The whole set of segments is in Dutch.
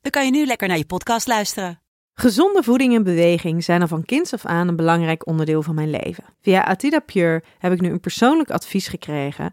dan kan je nu lekker naar je podcast luisteren. Gezonde voeding en beweging zijn al van kinds af aan een belangrijk onderdeel van mijn leven. Via Atida Pure heb ik nu een persoonlijk advies gekregen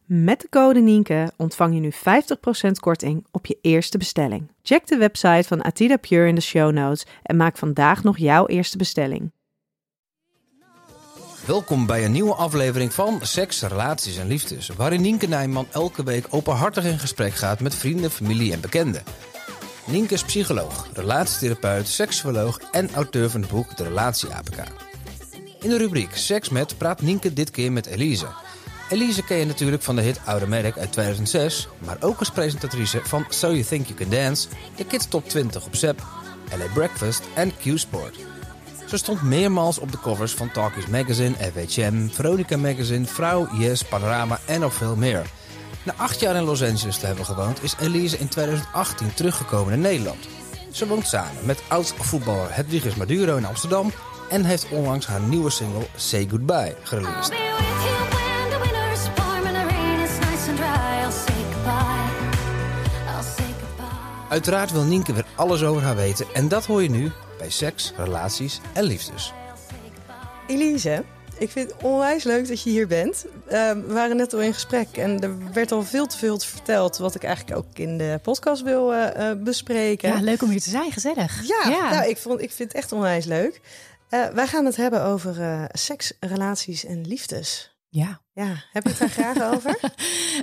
Met de code Nienke ontvang je nu 50% korting op je eerste bestelling. Check de website van Atida Pure in de show notes en maak vandaag nog jouw eerste bestelling. Welkom bij een nieuwe aflevering van Seks, Relaties en Liefdes, waarin Nienke Nijman elke week openhartig in gesprek gaat met vrienden, familie en bekenden. Nienke is psycholoog, relatietherapeut, seksuoloog en auteur van het boek De Relatie APK. In de rubriek Seks met praat Nienke dit keer met Elise. Elise ken je natuurlijk van de hit Automatic uit 2006, maar ook als presentatrice van So You Think You Can Dance, de Kids Top 20 op ZEP, LA Breakfast en Q-Sport. Ze stond meermaals op de covers van Talkies Magazine, FHM, Veronica Magazine, Vrouw, Yes, Panorama en nog veel meer. Na acht jaar in Los Angeles te hebben gewoond, is Elise in 2018 teruggekomen in Nederland. Ze woont samen met oud-voetballer Hedwiges Maduro in Amsterdam en heeft onlangs haar nieuwe single Say Goodbye gereleased. Uiteraard wil Nienke weer alles over haar weten en dat hoor je nu bij Seks, Relaties en Liefdes. Elise, ik vind het onwijs leuk dat je hier bent. Ehm, we waren net al in gesprek en er werd al veel te veel verteld... wat ik eigenlijk ook in de podcast wil eh, eh, bespreken. Ja, leuk om hier te zijn, gezellig. Ja, Nou, ik, vond, ik vind het echt onwijs leuk. Uh, wij gaan het hebben over seks, relaties en liefdes. Ja. Ja, heb je het daar graag over?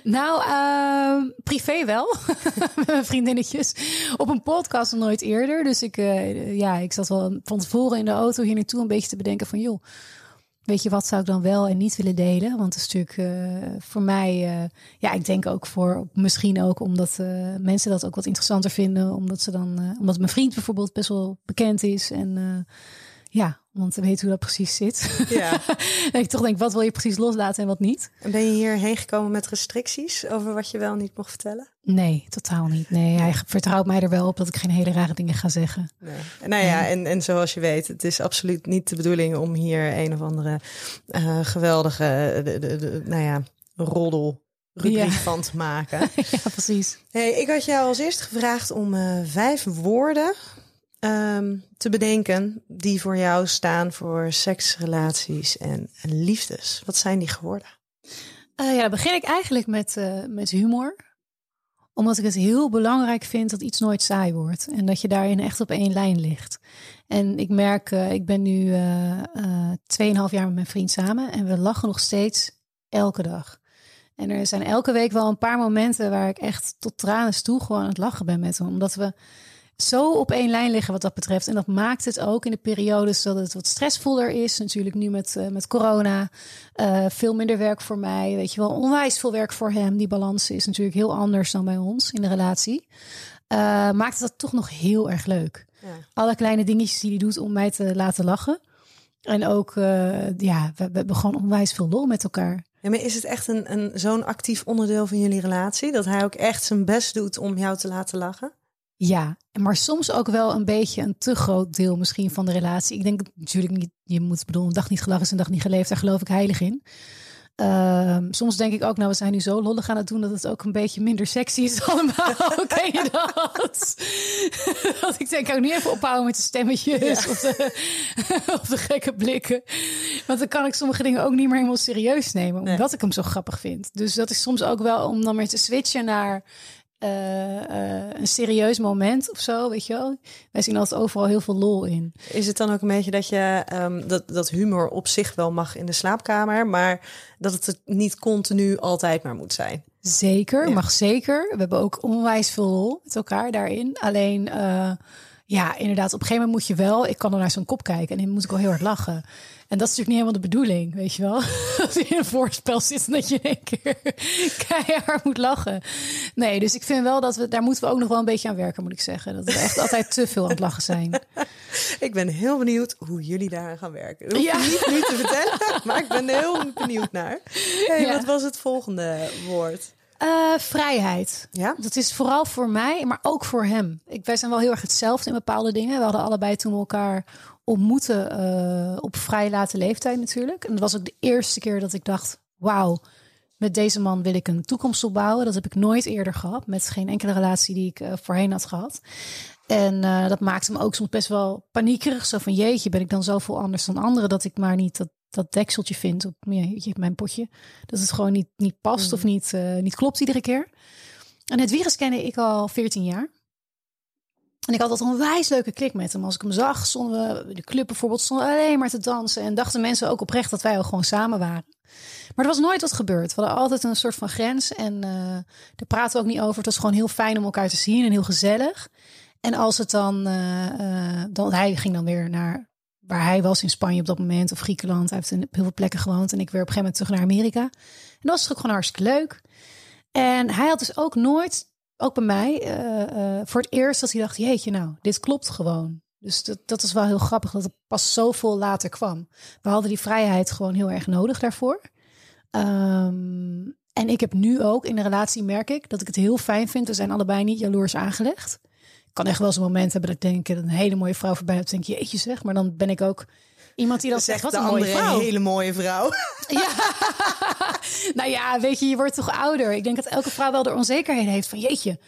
nou, uh, privé wel. Met mijn vriendinnetjes. Op een podcast nog nooit eerder. Dus ik, uh, ja, ik zat wel van tevoren in de auto hier naartoe een beetje te bedenken van... joh, weet je, wat zou ik dan wel en niet willen delen? Want het is natuurlijk uh, voor mij... ja, ik denk ook voor... Misschien ook omdat mensen dat ook wat interessanter vinden. Omdat ze dan... omdat mijn vriend bijvoorbeeld best wel bekend is. En ja, want te weten hoe dat precies zit. Ja. ik toch denk, wat wil je precies loslaten en wat niet? En ben je hierheen gekomen met restricties over wat je wel niet mocht vertellen? Nee, totaal niet. Nee, hij vertrouwt mij er wel op dat ik geen hele rare dingen ga zeggen. Nee. Nou ja, en, en zoals je weet, het is absoluut niet de bedoeling om hier een of andere uh, geweldige, de, de, de, nou ja, roddel rubriek van te maken. ja, precies. Hey, ik had jou als eerste gevraagd om uh, vijf woorden um, te bedenken die voor jou staan voor seksrelaties en, en liefdes? Wat zijn die geworden? Uh, ja, dan begin ik eigenlijk met, uh, met humor. Omdat ik het heel belangrijk vind dat iets nooit saai wordt. En dat je daarin echt op één lijn ligt. En ik merk, uh, ik ben nu tweeënhalf jaar met mijn vriend samen. En we lachen nog steeds elke dag. En er zijn elke week wel een paar momenten waar ik echt tot tranen toe gewoon aan het lachen ben met hem. Omdat we zo op één lijn liggen wat dat betreft. En dat maakt het ook in de periodes dat het wat stressvoller is. Natuurlijk nu met, uh, met corona. Uh, veel minder werk voor mij. Weet je wel, onwijs veel werk voor hem. Die balans is natuurlijk heel anders dan bij ons in de relatie. Uh, maakt het dat toch nog heel erg leuk. Ja. Alle kleine dingetjes die hij doet om mij te laten lachen. En ook, ja, we, we, hebben gewoon onwijs veel lol met elkaar. Ja, maar is het echt een, een, zo'n actief onderdeel van jullie relatie? Dat hij ook echt zijn best doet om jou te laten lachen? Ja, maar soms ook wel een beetje een te groot deel misschien van de relatie. Ik denk natuurlijk niet, je moet bedoelen, een dag niet gelachen is een dag niet geleefd. Daar geloof ik heilig in. Uh, soms denk ik ook, nou, we zijn nu zo lollig aan het doen dat het ook een beetje minder sexy is allemaal. Ken je dat? dat ik denk, kan nu even ophouden met de stemmetjes of, de, of de gekke blikken. Want dan kan ik sommige dingen ook niet meer helemaal serieus nemen, omdat ik hem zo grappig vind. Dus dat is soms ook wel om dan weer te switchen naar eh, eh, een serieus moment of zo, weet je wel. Wij zien altijd overal heel veel lol in. Is het dan ook een beetje dat je ehm, dat, dat humor op zich wel mag in de slaapkamer, maar dat het niet continu altijd maar moet zijn? Zeker, Ja. mag zeker. We hebben ook onwijs veel lol met elkaar daarin. Alleen, eh, ja, inderdaad, op een gegeven moment moet je wel... Ik kan er naar zo'n kop kijken en dan moet ik wel heel hard lachen. En dat is natuurlijk niet helemaal de bedoeling, weet je wel. Als je in een voorspel zit en dat je in één keer keihard moet lachen. Nee, dus ik vind wel dat we... Daar moeten we ook nog wel een beetje aan werken, moet ik zeggen. Dat we echt altijd te veel aan het lachen zijn. Ik ben heel benieuwd hoe jullie daar gaan werken. Dat Ja. niet nu te vertellen, maar ik ben heel benieuwd naar. Hey, Ja. Wat was het volgende woord? Eh, vrijheid. Ja? Dat is vooral voor mij, maar ook voor hem. Ik, wij zijn wel heel erg hetzelfde in bepaalde dingen. We hadden allebei toen we elkaar ontmoeten eh, op vrij late leeftijd natuurlijk. En dat was ook de eerste keer dat ik dacht, wauw, met deze man wil ik een toekomst opbouwen. Dat heb ik nooit eerder gehad, met geen enkele relatie die ik eh, voorheen had gehad. En dat maakte me ook soms best wel paniekerig. Zo van jeetje, ben ik dan zoveel anders dan anderen dat ik maar niet dat, dat dekseltje vind op mijn potje. Dat het gewoon niet, niet past of niet, eh, niet klopt iedere keer. En het virus kende ik al 14 jaar. En ik had altijd een onwijs leuke klik met hem. Als ik hem zag, stonden we de club bijvoorbeeld stonden alleen maar te dansen. En dachten mensen ook oprecht dat wij al gewoon samen waren. Maar er was nooit wat gebeurd. We hadden altijd een soort van grens. En eh daar praten we ook niet over. Het was gewoon heel fijn om elkaar te zien en heel gezellig. En als het dan, eh, dan hij ging dan weer naar waar hij was in Spanje op dat moment of Griekenland. Hij heeft in heel veel plekken gewoond en ik weer op een gegeven moment terug naar Amerika. En dat was ook gewoon hartstikke leuk. En hij had dus ook nooit, ook bij mij, eh, eh, voor het eerst dat hij dacht, jeetje nou, dit klopt gewoon. Dus dat, dat is wel heel grappig dat het pas zoveel later kwam. We hadden die vrijheid gewoon heel erg nodig daarvoor. Ehm, en ik heb nu ook in de relatie, merk ik, dat ik het heel fijn vind. We zijn allebei niet jaloers aangelegd. Ik kan echt wel eens een moment hebben dat ik denk, een hele mooie vrouw voorbij hebt. denk je, jeetje zeg. Maar dan ben ik ook iemand die dan zegt, wat een mooie hele mooie vrouw. Ja. nou ja, weet je, je wordt toch ouder. Ik denk dat elke vrouw wel de onzekerheden heeft van jeetje.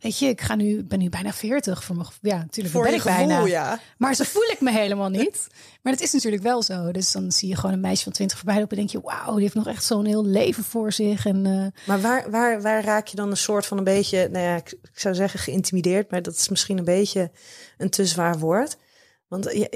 Weet je, ik ga nu, ben nu bijna 40 voor mijn Ja, natuurlijk Voor ben je ik gevoel, bijna. ja. Maar zo voel ik me helemaal niet. Maar dat is natuurlijk wel zo. Dus dan zie je gewoon een meisje van 20 voorbij lopen en denk je, wauw, die heeft nog echt zo'n heel leven voor zich. En eh, Maar waar, waar, waar raak je dan een soort van een beetje, nou ja, ik, ik zou zeggen geïntimideerd, maar dat is misschien een beetje een te zwaar woord. Want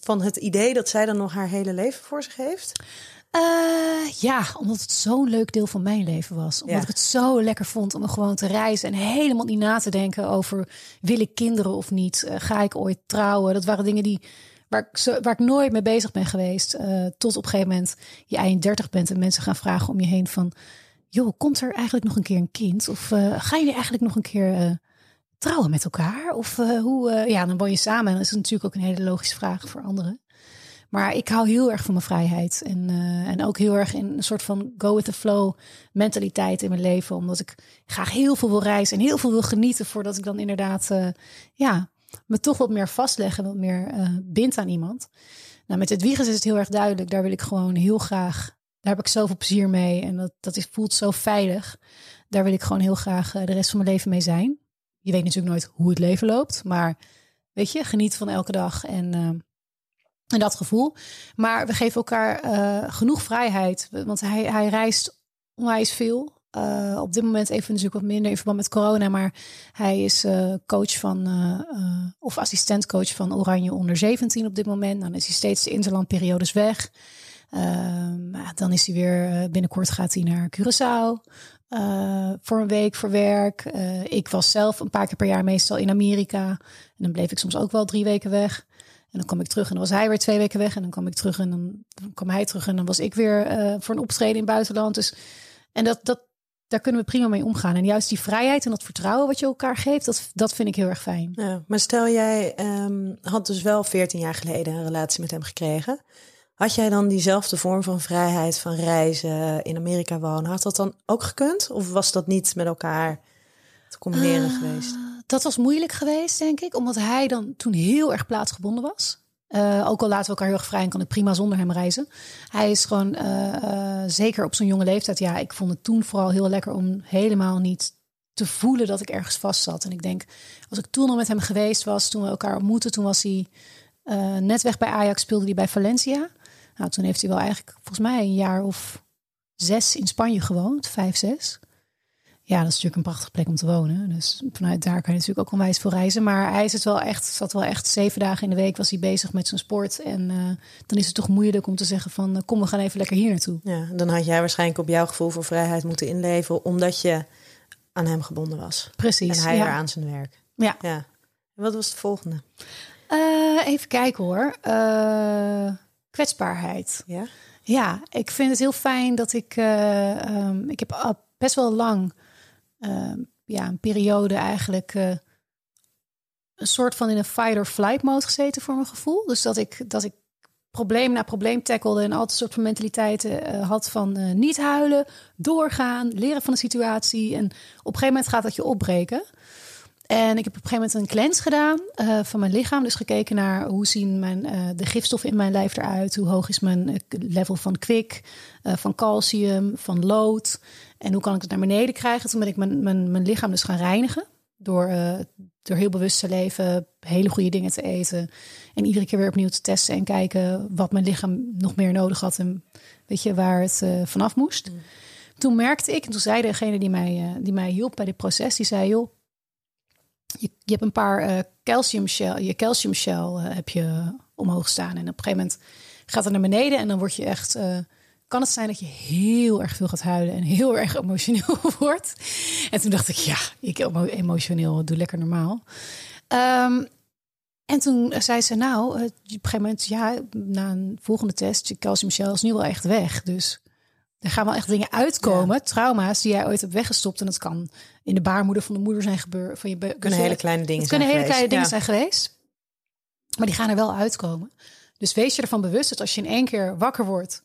van het idee dat zij dan nog haar hele leven voor zich heeft. Eh, ja, omdat het zo'n leuk deel van mijn leven was. Omdat Ja. ik het zo lekker vond om gewoon te reizen en helemaal niet na te denken over wil ik kinderen of niet? Eh, ga ik ooit trouwen? Dat waren dingen die waar ik, zo, waar ik nooit mee bezig ben geweest. eh, tot op een gegeven moment je eind 30 bent en mensen gaan vragen om je heen van joh, komt er eigenlijk nog een keer een kind? Of gaan jullie eigenlijk nog een keer trouwen met elkaar? Of hoe? ja, dan woon je samen. En dat is natuurlijk ook een hele logische vraag voor anderen. Maar ik hou heel erg van mijn vrijheid. En, eh, en ook heel erg in een soort van go with the flow mentaliteit in mijn leven. Omdat ik graag heel veel wil reizen en heel veel wil genieten. Voordat ik dan inderdaad eh, ja, me toch wat meer vastleg en wat meer eh bind aan iemand. Nou, met het wiegen is het heel erg duidelijk. Daar wil ik gewoon heel graag. Daar heb ik zoveel plezier mee. En dat, dat is, voelt zo veilig. Daar wil ik gewoon heel graag de rest van mijn leven mee zijn. Je weet natuurlijk nooit hoe het leven loopt. Maar weet je, geniet van elke dag. En en dat gevoel. Maar we geven elkaar eh, genoeg vrijheid. Want hij, hij reist onwijs veel. Eh, op dit moment even natuurlijk wat minder in verband met corona. Maar hij is eh, coach van, of assistentcoach van Oranje onder 17 op dit moment. Dan is hij steeds de interlandperiodes weg. Ehm, dan is hij weer, binnenkort gaat hij naar Curaçao. voor een week voor werk. Ik was zelf een paar keer per jaar meestal in Amerika. En dan bleef ik soms ook wel drie weken weg. En dan kwam ik terug en dan was hij weer twee weken weg. En dan kwam ik terug en dan, dan kwam hij terug. En dan was ik weer eh, voor een optreden in het buitenland. Dus, en dat, dat, daar kunnen we prima mee omgaan. En juist die vrijheid en dat vertrouwen wat je elkaar geeft, dat, dat vind ik heel erg fijn. Ja, maar stel jij ehm, had dus wel 14 jaar geleden een relatie met hem gekregen. Had jij dan diezelfde vorm van vrijheid van reizen, in Amerika wonen? Had dat dan ook gekund? Of was dat niet met elkaar te combineren geweest? Dat was moeilijk geweest, denk ik. Omdat hij dan toen heel erg plaatsgebonden was. Eh, ook al laten we elkaar heel erg vrij en kan ik prima zonder hem reizen. Hij is gewoon, eh, eh, zeker op zo'n jonge leeftijd. Ja, ik vond het toen vooral heel lekker om helemaal niet te voelen dat ik ergens vast zat. En ik denk, als ik toen al met hem geweest was, toen we elkaar ontmoetten, toen was hij net weg bij Ajax, speelde hij bij Valencia. Nou, toen heeft hij wel eigenlijk volgens mij een jaar of zes in Spanje gewoond, vijf, zes. Ja, dat is natuurlijk een prachtige plek om te wonen. Dus vanuit daar kan je natuurlijk ook onwijs veel reizen. Maar hij is het wel echt, zat wel echt zeven dagen in de week was hij bezig met zijn sport. En eh, dan is het toch moeilijk om te zeggen van eh, kom, we gaan even lekker hier naartoe. Ja, dan had jij waarschijnlijk op jouw gevoel voor vrijheid moeten inleveren, omdat je aan hem gebonden was. Precies. En hij ja. aan zijn werk. Ja. ja. En wat was het volgende? Eh, even kijken hoor. Kwetsbaarheid. Ja? Ja, ik vind het heel fijn dat ik. ehm, ik heb al best wel lang. Ehm, ja, een periode eigenlijk. eh, een soort van in een fight or flight mode gezeten voor mijn gevoel. Dus dat ik, dat ik probleem na probleem tackelde en altijd een soort van mentaliteiten eh, had van eh, niet huilen, doorgaan, leren van de situatie. En op een gegeven moment gaat dat je opbreken. En ik heb op een gegeven moment een cleanse gedaan van mijn lichaam. Dus gekeken naar hoe zien mijn, de gifstoffen in mijn lijf eruit. Hoe hoog is mijn level van kwik, van calcium, van lood. En hoe kan ik het naar beneden krijgen? Toen ben ik mijn, mijn, mijn lichaam dus gaan reinigen. Door, eh, door heel bewust te leven, hele goede dingen te eten. En iedere keer weer opnieuw te testen en kijken wat mijn lichaam nog meer nodig had. En weet je, waar het eh, vanaf moest. Toen merkte ik, en toen zei degene die mij, eh, die mij hielp bij dit proces, die zei, joh, je, je hebt een paar calcium shell, je calcium shell heb je omhoog staan. En op een gegeven moment gaat het naar beneden en dan word je echt. Kan het zijn dat je heel erg veel gaat huilen en heel erg emotioneel wordt. En toen dacht ik, ja, ik emo- emotioneel, doe lekker normaal. Ehm, en toen zei ze, nou, eh, op een gegeven moment, ja, na een volgende test, je calcium shell is nu wel echt weg. Dus er gaan wel echt dingen uitkomen, trauma's die jij ooit hebt weggestopt. En dat kan in de baarmoeder van de moeder zijn gebeurd. Van je Kunnen hele kleine dingen zijn kunnen hele geweest. kleine dingen Ja. zijn geweest. Maar die gaan er wel uitkomen. Dus wees je ervan bewust dat als je in één keer wakker wordt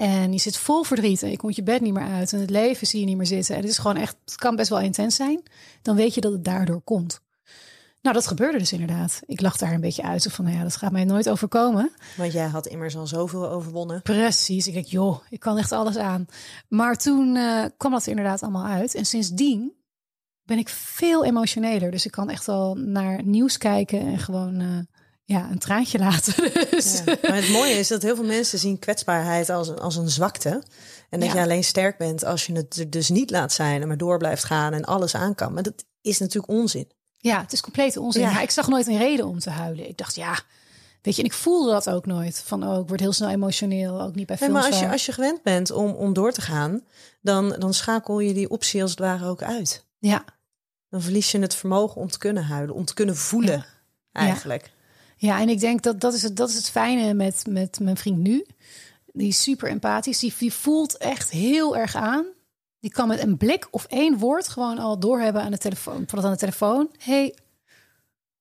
en je zit vol verdriet en je komt je bed niet meer uit en het leven zie je niet meer zitten en het is gewoon echt, het kan best wel intens zijn, dan weet je dat het daardoor komt. Nou, dat gebeurde dus inderdaad. Ik lag daar een beetje uit van, nou ja, dat gaat mij nooit overkomen. Want jij had immers al zoveel overwonnen. Precies. Ik denk, joh, ik kan echt alles aan. Maar toen eh, kwam dat er inderdaad allemaal uit. En sindsdien ben ik veel emotioneler. Dus ik kan echt al naar nieuws kijken en gewoon eh, ja, een traantje laten. Dus, Ja. Maar het mooie is dat heel veel mensen zien kwetsbaarheid als een, als een zwakte. En dat Ja. je alleen sterk bent als je het er dus niet laat zijn en maar door blijft gaan en alles aan kan. Maar dat is natuurlijk onzin. ja, het is complete onzin. Ja. Ik zag nooit een reden om te huilen. Ik dacht, ja, weet je, en ik voelde dat ook nooit. Van, oh, ik word heel snel emotioneel. Ook niet bij Nee, films. maar als je, als je gewend bent om, om door te gaan, dan, dan schakel je die optie als het ware ook uit. Ja, Dan verlies je het vermogen om te kunnen huilen, om te kunnen voelen eigenlijk. Ja, en ik denk dat dat is het, dat is het fijne met, met mijn vriend nu. Die is super empathisch. Die, die voelt echt heel erg aan. Die kan met een blik of één woord gewoon al doorhebben aan de telefoon. Bijvoorbeeld aan de telefoon. Hey,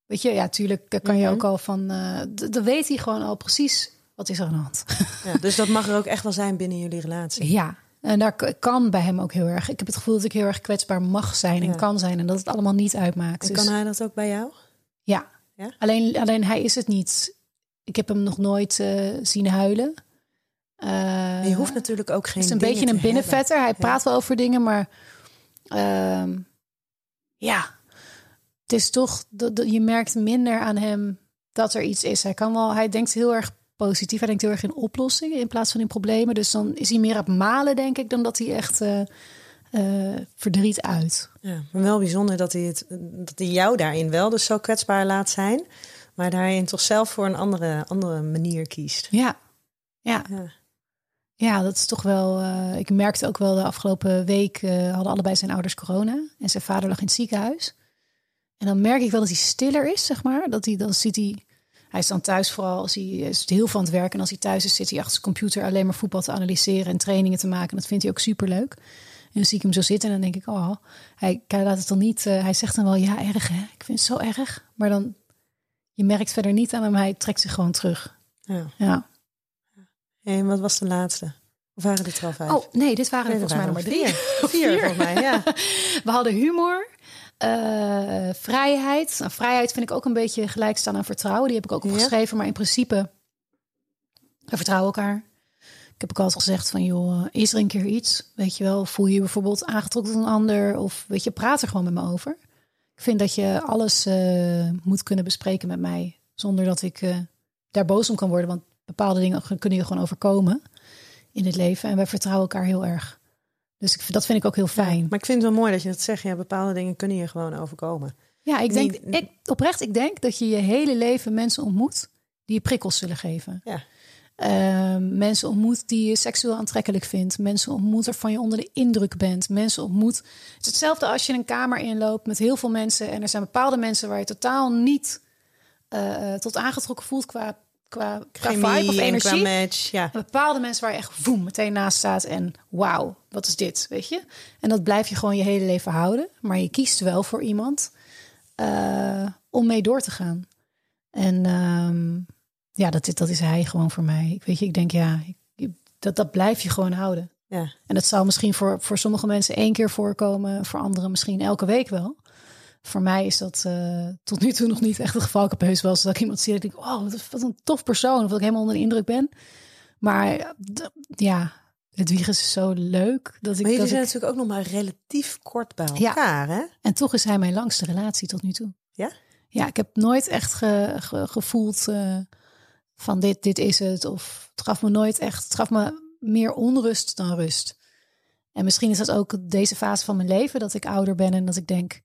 weet je, ja, tuurlijk daar kan je Mhm. ook al van. d- dan weet hij gewoon al precies wat is er aan de hand. Ja, dus dat mag er ook echt wel zijn binnen jullie relatie. ja, en daar kan bij hem ook heel erg. Ik heb het gevoel dat ik heel erg kwetsbaar mag zijn en Ja. kan zijn. En dat het allemaal niet uitmaakt. En Dus- kan hij dat ook bij jou? Ja. Ja? Alleen, alleen hij is het niet. Ik heb hem nog nooit eh, zien huilen. Eh, je hoeft natuurlijk ook geen Het is een beetje een binnenvetter. Hij praat wel over dingen, maar ehm, ja, het is toch dat je merkt minder aan hem dat er iets is. Hij kan wel. Hij denkt heel erg positief. Hij denkt heel erg in oplossingen in plaats van in problemen. Dus dan is hij meer het malen, denk ik, dan dat hij echt eh, verdriet uit. Ja, maar wel bijzonder dat hij, het, dat hij jou daarin wel dus zo kwetsbaar laat zijn. Maar daarin toch zelf voor een andere, andere manier kiest. Ja, ja. Ja. Ja, dat is toch wel. eh, ik merkte ook wel de afgelopen week eh, hadden allebei zijn ouders corona en zijn vader lag in het ziekenhuis. En dan merk ik wel dat hij stiller is, zeg maar. Dat hij dan ziet hij. Hij is dan thuis vooral als hij is heel van het werk en als hij thuis is zit hij achter zijn computer alleen maar voetbal te analyseren en trainingen te maken. Dat vindt hij ook super leuk. En dan zie ik hem zo zitten en dan denk ik, oh, hij, hij laat het dan niet. eh, hij zegt dan wel, ja, erg hè. Ik vind het zo erg. Maar dan, je merkt verder niet aan hem. Hij trekt zich gewoon terug. Ja. Ja. En wat was de laatste? Of waren dit er al vijf? Oh nee, dit waren er Nee, er volgens mij nog maar drie. Vier, volgens mij, ja. We hadden humor, eh, vrijheid. Nou, vrijheid vind ik ook een beetje gelijk staan aan vertrouwen. Die heb ik ook Ja. opgeschreven. Maar in principe, we vertrouwen elkaar. Ik heb ook altijd gezegd van, joh, is er een keer iets? Weet je wel, voel je je bijvoorbeeld aangetrokken tot een ander? Of weet je, praat er gewoon met me over. Ik vind dat je alles eh, moet kunnen bespreken met mij. Zonder dat ik eh, daar boos om kan worden. Want bepaalde dingen kunnen je gewoon overkomen in het leven. En wij vertrouwen elkaar heel erg. Dus ik, dat vind ik ook heel fijn. Maar ik vind het wel mooi dat je dat zegt. Ja, bepaalde dingen kunnen je gewoon overkomen. Ja, ik denk, ik, oprecht, ik denk dat je je hele leven mensen ontmoet die je prikkels zullen geven. Ja. Ehm, mensen ontmoet die je seksueel aantrekkelijk vindt. Mensen ontmoet waarvan je onder de indruk bent. Mensen ontmoet. Het is hetzelfde als je een kamer inloopt met heel veel mensen. En er zijn bepaalde mensen waar je totaal niet eh, tot aangetrokken voelt qua, qua, qua Chemie vibe of en energie. qua match. Ja. En bepaalde mensen waar je echt voem meteen naast staat en wauw, wat is dit, weet je? En dat blijf je gewoon je hele leven houden. Maar je kiest wel voor iemand eh, om mee door te gaan. En ehm, ja, dat, is- dat is hij gewoon voor mij. Ik weet je, ik denk ja, ik- dat, dat blijf je gewoon houden. Ja. En dat zal misschien voor, voor sommige mensen één keer voorkomen, voor anderen misschien elke week wel. Voor mij is dat eh, tot nu toe nog niet echt het geval. Ik heb heus wel eens dat ik iemand zie dat ik denk, oh, wat, een tof persoon. Of dat ik helemaal onder de indruk ben. Maar eh, ja, het wiegen is zo leuk. Dat ik, Maar jullie dat zijn ik, natuurlijk ook nog maar relatief kort bij Ja. elkaar, hè? en toch is hij mijn langste relatie tot nu toe. Ja? Ja, ik heb nooit echt ge- ge- gevoeld eh, van dit, dit is het. Of het gaf me nooit echt, het gaf me meer onrust dan rust. En misschien is dat ook deze fase van mijn leven, dat ik ouder ben en dat ik denk,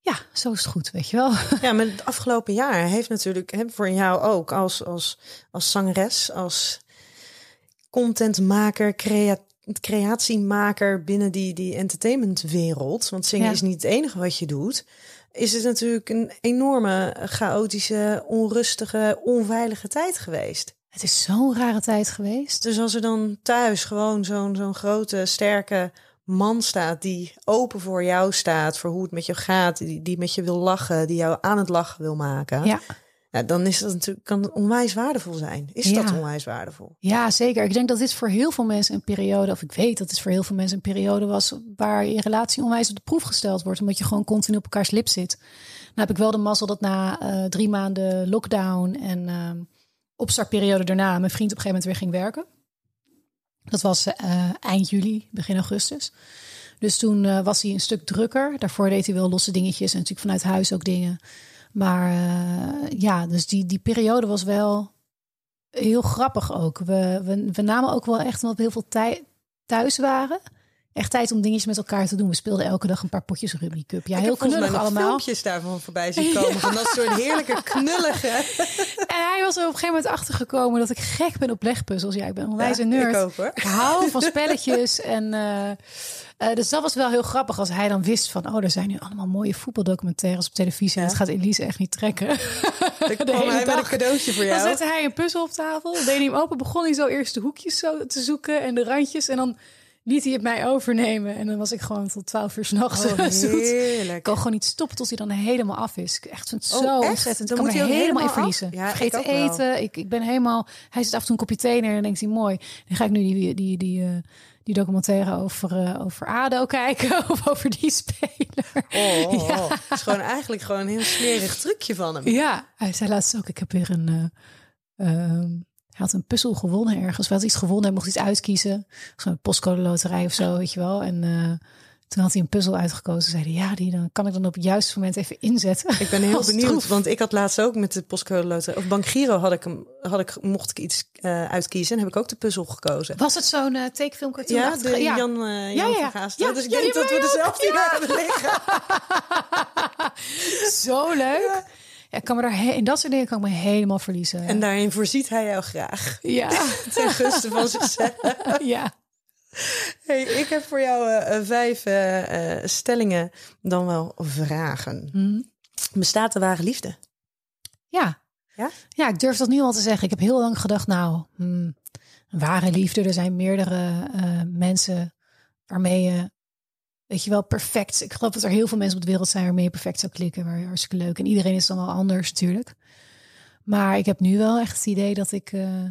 ja, zo is het goed, weet je wel. Ja, maar het afgelopen jaar heeft natuurlijk hè, voor jou ook als, als, als zangeres, als contentmaker, crea creatiemaker binnen die, die entertainmentwereld. Want zingen Ja. is niet het enige wat je doet. Is het natuurlijk een enorme, chaotische, onrustige, onveilige tijd geweest. Het is zo'n rare tijd geweest. Dus als er dan thuis gewoon zo'n zo'n grote, sterke man staat die open voor jou staat, voor hoe het met je gaat, die, die met je wil lachen, die jou aan het lachen wil maken, Ja, ja, dan is dat natuurlijk kan onwijs waardevol zijn. Is Ja. dat onwijs waardevol? ja, zeker. Ik denk dat dit voor heel veel mensen een periode, of ik weet dat het voor heel veel mensen een periode was waar je relatie onwijs op de proef gesteld wordt, omdat je gewoon continu op elkaars lip zit. Nou heb ik wel de mazzel dat na eh, drie maanden lockdown en ehm, opstartperiode daarna mijn vriend op een gegeven moment weer ging werken. Dat was eh, eind juli, begin augustus. Dus toen eh, was hij een stuk drukker. Daarvoor deed hij wel losse dingetjes en natuurlijk vanuit huis ook dingen. Maar eh, ja, dus die, die periode was wel heel grappig ook. We, we, we namen ook wel echt omdat we heel veel tijd thuis waren. Echt tijd om dingetjes met elkaar te doen. We speelden elke dag een paar potjes Rubik's Cup. Ja, Ik heel knullig allemaal. filmpjes daarvan voorbij zien komen. Van dat soort heerlijke knullige. En hij was er op een gegeven moment achter gekomen dat ik gek ben op legpuzzels. Ja, ik ben een wijze Ja, nerd. ik ook, hoor. Ik hou van spelletjes. en, eh, eh, dus dat was wel heel grappig als hij dan wist van... oh, er zijn nu allemaal mooie voetbaldocumentaires op televisie. En Ja. dat gaat Elise echt niet trekken. Dan De kwam hij met een cadeautje voor Dan jou. zette hij een puzzel op tafel. Deed hij hem open. Begon hij zo eerst de hoekjes zo te zoeken en de randjes. En dan liet hij het mij overnemen. En dan was ik gewoon tot twaalf uur s'nachts Oh, het zoeken. Ik heerlijk. kan gewoon niet stoppen tot hij dan helemaal af is. Ik Echt vind het Oh, zo echt? ontzettend. Dan Ik kan moet hij helemaal in verliezen. Ja, Vergeet te eten. Ik, ik ben helemaal... Hij zit af en toe een kopje thee neer en denkt hij mooi. Dan ga ik nu die, die, die, eh, die documentaire over, eh, over ADO kijken. Of over die speler. Oh, oh, Ja. oh. Het is gewoon eigenlijk gewoon een heel smerig trucje van hem. Ja, hij zei laatst ook, ik heb weer een... eh, ehm, hij had een puzzel gewonnen ergens. Hij had iets gewonnen, hij mocht iets uitkiezen. Zo'n postcode loterij of zo, weet je wel. En eh, toen had hij een puzzel uitgekozen. Zei hij, ja, die dan kan ik dan op het juiste moment even inzetten. Ik ben heel benieuwd, troef. want ik had laatst ook met de postcode loterij of Bank Giro had ik hem, had ik mocht ik iets eh, uitkiezen en heb ik ook de puzzel gekozen. Was het zo'n uh, tekenfilm cartoon? Ja, de ja. Jan, Ja, Jan ja. van. Ja, dus ik ja, denk dat we dezelfde hebben liggen. Zo leuk. Ja, ik kan me daar in dat soort dingen kan ik me helemaal verliezen. En daarin voorziet hij jou graag. ja, Ten gunste van zichzelf. ja. Hey, ik heb voor jou eh, eh, vijf eh, stellingen, dan wel vragen. Hm. Bestaat de ware liefde? Ja. Ja? Ja, ik durf dat nu al te zeggen. Ik heb heel lang gedacht, nou, hmm, ware liefde. Er zijn meerdere mensen waarmee je, weet je wel, perfect. Ik geloof dat er heel veel mensen op de wereld zijn waarmee je perfect zou klikken. Waar hartstikke leuk. En iedereen is dan wel anders natuurlijk. Maar ik heb nu wel echt het idee dat ik, eh,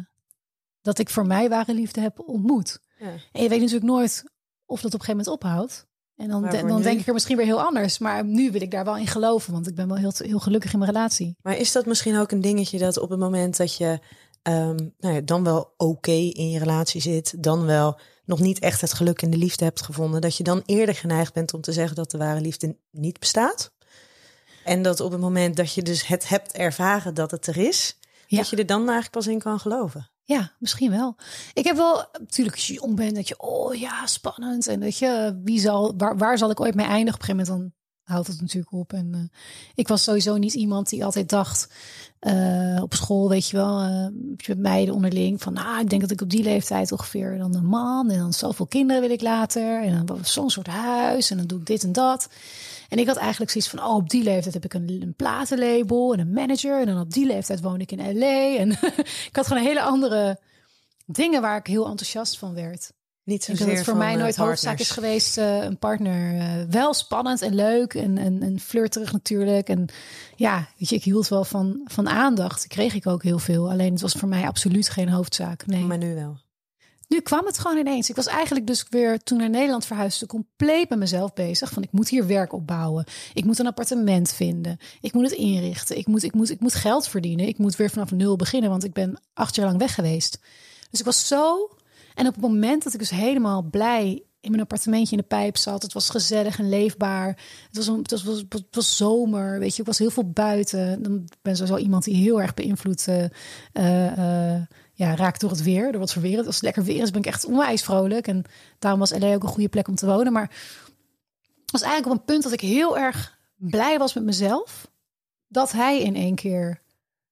dat ik voor mij ware liefde heb ontmoet. Ja. En je weet natuurlijk nooit of dat op een gegeven moment ophoudt. En dan, de- dan nu? denk ik er misschien weer heel anders. Maar nu wil ik daar wel in geloven. Want ik ben wel heel, heel gelukkig in mijn relatie. Maar is dat misschien ook een dingetje dat op het moment dat je ehm, nou ja, dan wel oké in je relatie zit, dan wel nog niet echt het geluk in de liefde hebt gevonden, dat je dan eerder geneigd bent om te zeggen dat de ware liefde niet bestaat? En dat op het moment dat je dus het hebt ervaren dat het er is, Ja. dat je er dan eigenlijk pas in kan geloven. Ja, misschien wel. Ik heb wel, natuurlijk als je jong bent, dat je, oh ja, spannend. En dat je, wie zal, waar, waar zal ik ooit mee eindigen? Op een gegeven moment dan houdt het natuurlijk op. En uh, ik was sowieso niet iemand die altijd dacht uh, op school, weet je wel, uh, met meiden onderling van, nou, ik denk dat ik op die leeftijd ongeveer dan een man en dan zoveel kinderen wil ik later en dan zo'n soort huis en dan doe ik dit en dat. En ik had eigenlijk zoiets van, oh, op die leeftijd heb ik een, een platenlabel en een manager en dan op die leeftijd woon ik in LA en ik had gewoon hele andere dingen waar ik heel enthousiast van werd. Niet zozeer dat het voor mij nooit hoofdzaak is geweest. Uh, een partner uh, wel spannend en leuk en, en, en flirterig natuurlijk. En ja, weet je, ik hield wel van, van aandacht. Dat kreeg ik ook heel veel. Alleen het was voor mij absoluut geen hoofdzaak. Nee. Maar nu wel. Nu kwam het gewoon ineens. Ik was eigenlijk dus weer toen naar Nederland verhuisde compleet met mezelf bezig. Van ik moet hier werk opbouwen. Ik moet een appartement vinden. Ik moet het inrichten. Ik moet, ik moet, ik moet geld verdienen. Ik moet weer vanaf nul beginnen, want ik ben acht jaar lang weg geweest. Dus ik was zo en op het moment dat ik dus helemaal blij in mijn appartementje in de pijp zat, het was gezellig en leefbaar. Het was, een, het was, het was, zomer, weet je, ik was heel veel buiten. Dan ben sowieso iemand die heel erg beïnvloed uh, ja, raakt door het weer, door wat voor weer. Als het lekker weer is, ben ik echt onwijs vrolijk. En daarom was LA ook een goede plek om te wonen. Maar was eigenlijk op een punt dat ik heel erg blij was met mezelf. Dat hij in één keer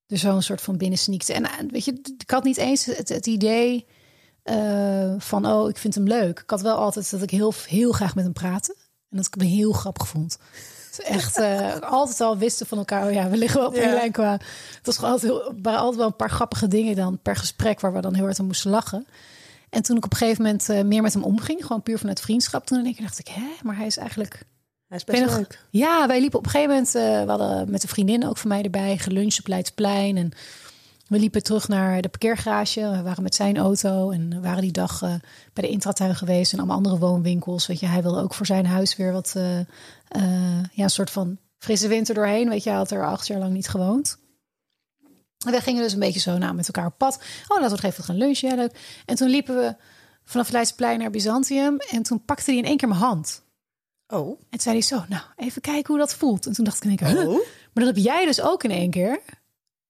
er zo'n soort van binnen sneakte. En weet je, ik had niet eens het, het idee uh, van, oh, ik vind hem leuk. Ik had wel altijd dat ik heel, heel graag met hem praatte. En dat ik hem heel grappig vond. echt uh, altijd al wisten van elkaar. Oh ja, we liggen wel op één lijn qua. Het was gewoon altijd, heel, waren altijd wel een paar grappige dingen dan per gesprek waar we dan heel hard aan moesten lachen. En toen ik op een gegeven moment uh, meer met hem omging, gewoon puur vanuit vriendschap, toen ik, dacht ik, hè, maar hij is eigenlijk. Hij is best leuk. Ja, wij liepen op een gegeven moment, we hadden met een vriendin ook van mij erbij, geluncht op Leidsplein. En we liepen terug naar de parkeergarage. We waren met zijn auto en waren die dag uh, bij de intratuin geweest en allemaal andere woonwinkels. Weet je, hij wilde ook voor zijn huis weer wat, uh, uh, ja, een soort van frisse winter doorheen. Weet je, hij had er acht jaar lang niet gewoond. En we gingen dus een beetje zo nou, met elkaar op pad. Oh, laten we even gaan lunchen. Ja, leuk. En toen liepen we vanaf Leidseplein naar Byzantium. En toen pakte hij in één keer mijn hand. Oh. En toen zei hij zo, nou, even kijken hoe dat voelt. En toen dacht ik in één keer, oh. maar dat heb jij dus ook in één keer.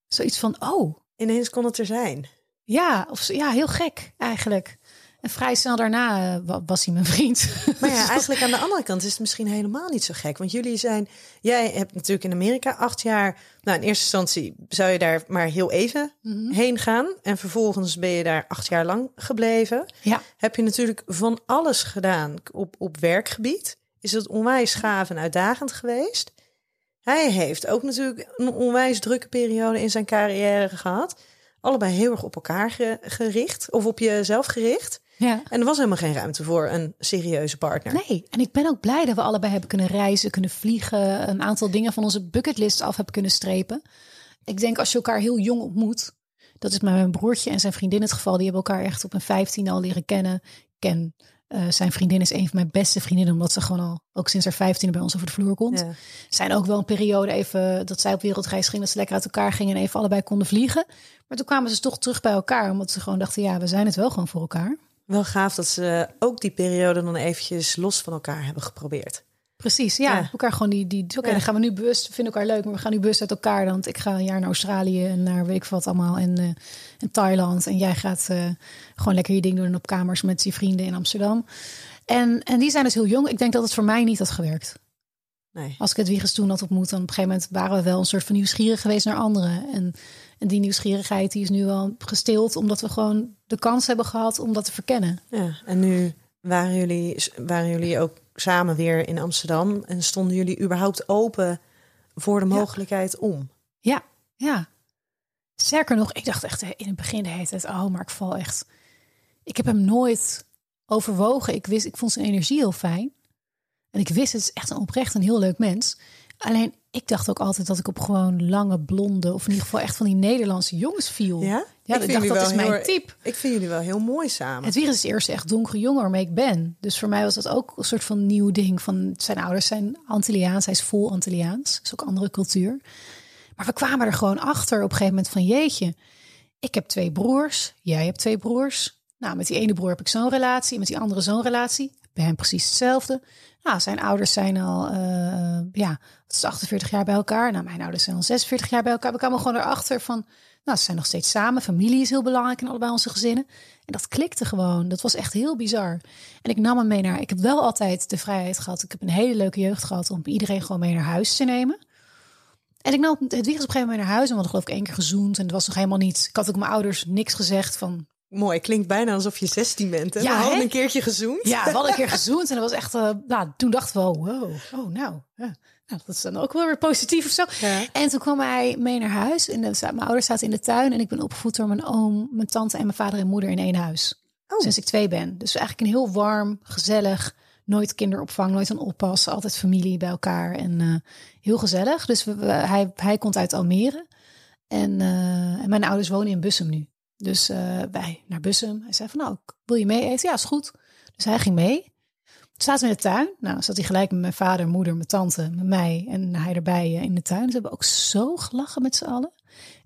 Zoiets van, oh, Ineens kon het er zijn. Ja, of, ja heel gek eigenlijk. En vrij snel daarna uh, was hij mijn vriend. Maar ja, eigenlijk aan de andere kant is het misschien helemaal niet zo gek. Want jullie zijn, jij hebt natuurlijk in Amerika acht jaar. Nou, in eerste instantie zou je daar maar heel even mm -hmm. heen gaan. En vervolgens ben je daar acht jaar lang gebleven. Ja. Heb je natuurlijk van alles gedaan op, op werkgebied. Is het onwijs gaaf en uitdagend geweest. Hij heeft ook natuurlijk een onwijs drukke periode in zijn carrière gehad. Allebei heel erg op elkaar gericht of op jezelf gericht. Ja. En er was helemaal geen ruimte voor een serieuze partner. Nee, en ik ben ook blij dat we allebei hebben kunnen reizen, kunnen vliegen, een aantal dingen van onze bucketlist af hebben kunnen strepen. Ik denk als je elkaar heel jong ontmoet, dat is met mijn broertje en zijn vriendin het geval, die hebben elkaar echt op een 15 al leren kennen. Ken uh, zijn vriendin is een van mijn beste vriendinnen, omdat ze gewoon al ook sinds haar vijftiende bij ons over de vloer komt. Ja. Zijn ook wel een periode even dat zij op wereldreis ging, dat ze lekker uit elkaar gingen en even allebei konden vliegen. Maar toen kwamen ze toch terug bij elkaar, omdat ze gewoon dachten, ja, we zijn het wel gewoon voor elkaar. Wel gaaf dat ze ook die periode dan eventjes los van elkaar hebben geprobeerd. Precies, ja. ja. Elkaar gewoon die, die oké, okay, ja. dan gaan we nu bewust, we vinden elkaar leuk, maar we gaan nu bewust uit elkaar. Want ik ga een jaar naar Australië en naar weet ik wat allemaal en, uh, en Thailand. En jij gaat uh, gewoon lekker je ding doen op kamers met je vrienden in Amsterdam. En, en die zijn dus heel jong. Ik denk dat het voor mij niet had gewerkt. Nee. Als ik het Wiegers toen had ontmoet, dan op een gegeven moment waren we wel een soort van nieuwsgierig geweest naar anderen. En, en die nieuwsgierigheid die is nu wel gestild, omdat we gewoon de kans hebben gehad om dat te verkennen. Ja, en nu waren jullie, waren jullie ook samen weer in Amsterdam en stonden jullie überhaupt open voor de mogelijkheid ja. om? Ja, ja. Sterker nog, ik dacht echt in het begin hele tijd, oh, maar ik val echt. Ik heb hem nooit overwogen. Ik wist, ik vond zijn energie heel fijn. En ik wist, het is echt een oprecht een heel leuk mens. Alleen ik dacht ook altijd dat ik op gewoon lange blonde, of in ieder geval echt van die Nederlandse jongens viel. Ja, ja ik, dacht dat is mijn type. Ik vind jullie wel heel mooi samen. Het virus is eerst echt donkere jongen waarmee ik ben. Dus voor mij was dat ook een soort van nieuw ding. Van zijn ouders zijn Antilliaans, hij is vol Antilliaans, is ook andere cultuur. Maar we kwamen er gewoon achter op een gegeven moment van jeetje. Ik heb twee broers, jij hebt twee broers. Nou, met die ene broer heb ik zo'n relatie, met die andere zo'n relatie. Bij hem precies hetzelfde. Nou, zijn ouders zijn al, uh, ja, het is 48 jaar bij elkaar. Nou, mijn ouders zijn al 46 jaar bij elkaar. We kwamen gewoon erachter van, Nou, ze zijn nog steeds samen. Familie is heel belangrijk in allebei onze gezinnen. En dat klikte gewoon. Dat was echt heel bizar. En ik nam hem mee naar. Ik heb wel altijd de vrijheid gehad. Ik heb een hele leuke jeugd gehad om iedereen gewoon mee naar huis te nemen. En ik nam het op een gegeven moment naar huis. En we hadden geloof ik één keer gezoend. En het was nog helemaal niet. Ik had ook mijn ouders niks gezegd van. Mooi, klinkt bijna alsof je 16 bent. Hè? Ja, we hadden hè? een keertje gezoend. Ja, we hadden een keer gezoend. En dat was echt. eh, nou, toen dachten we, oh, wow, oh, nou. Ja. Nou, dat is dan ook wel weer positief of zo. Ja. En toen kwam hij mee naar huis. En mijn ouders zaten in de tuin. En ik ben opgevoed door mijn oom, mijn tante en mijn vader en moeder in één huis. Oh. Sinds ik twee ben. Dus eigenlijk een heel warm, gezellig. Nooit kinderopvang, nooit een oppas. Altijd familie bij elkaar. En eh, heel gezellig. Dus we, we- hij, hij komt uit Almere. En, eh, en mijn ouders wonen in Bussum nu. Dus eh, wij naar Bussum. Hij zei van nou, wil je mee eten? Ja, is goed. Dus hij ging mee. Toen zaten we in de tuin. Nou, zat hij gelijk met mijn vader, moeder, mijn tante, met mij en hij erbij eh, in de tuin. Ze hebben ook zo gelachen met z'n allen.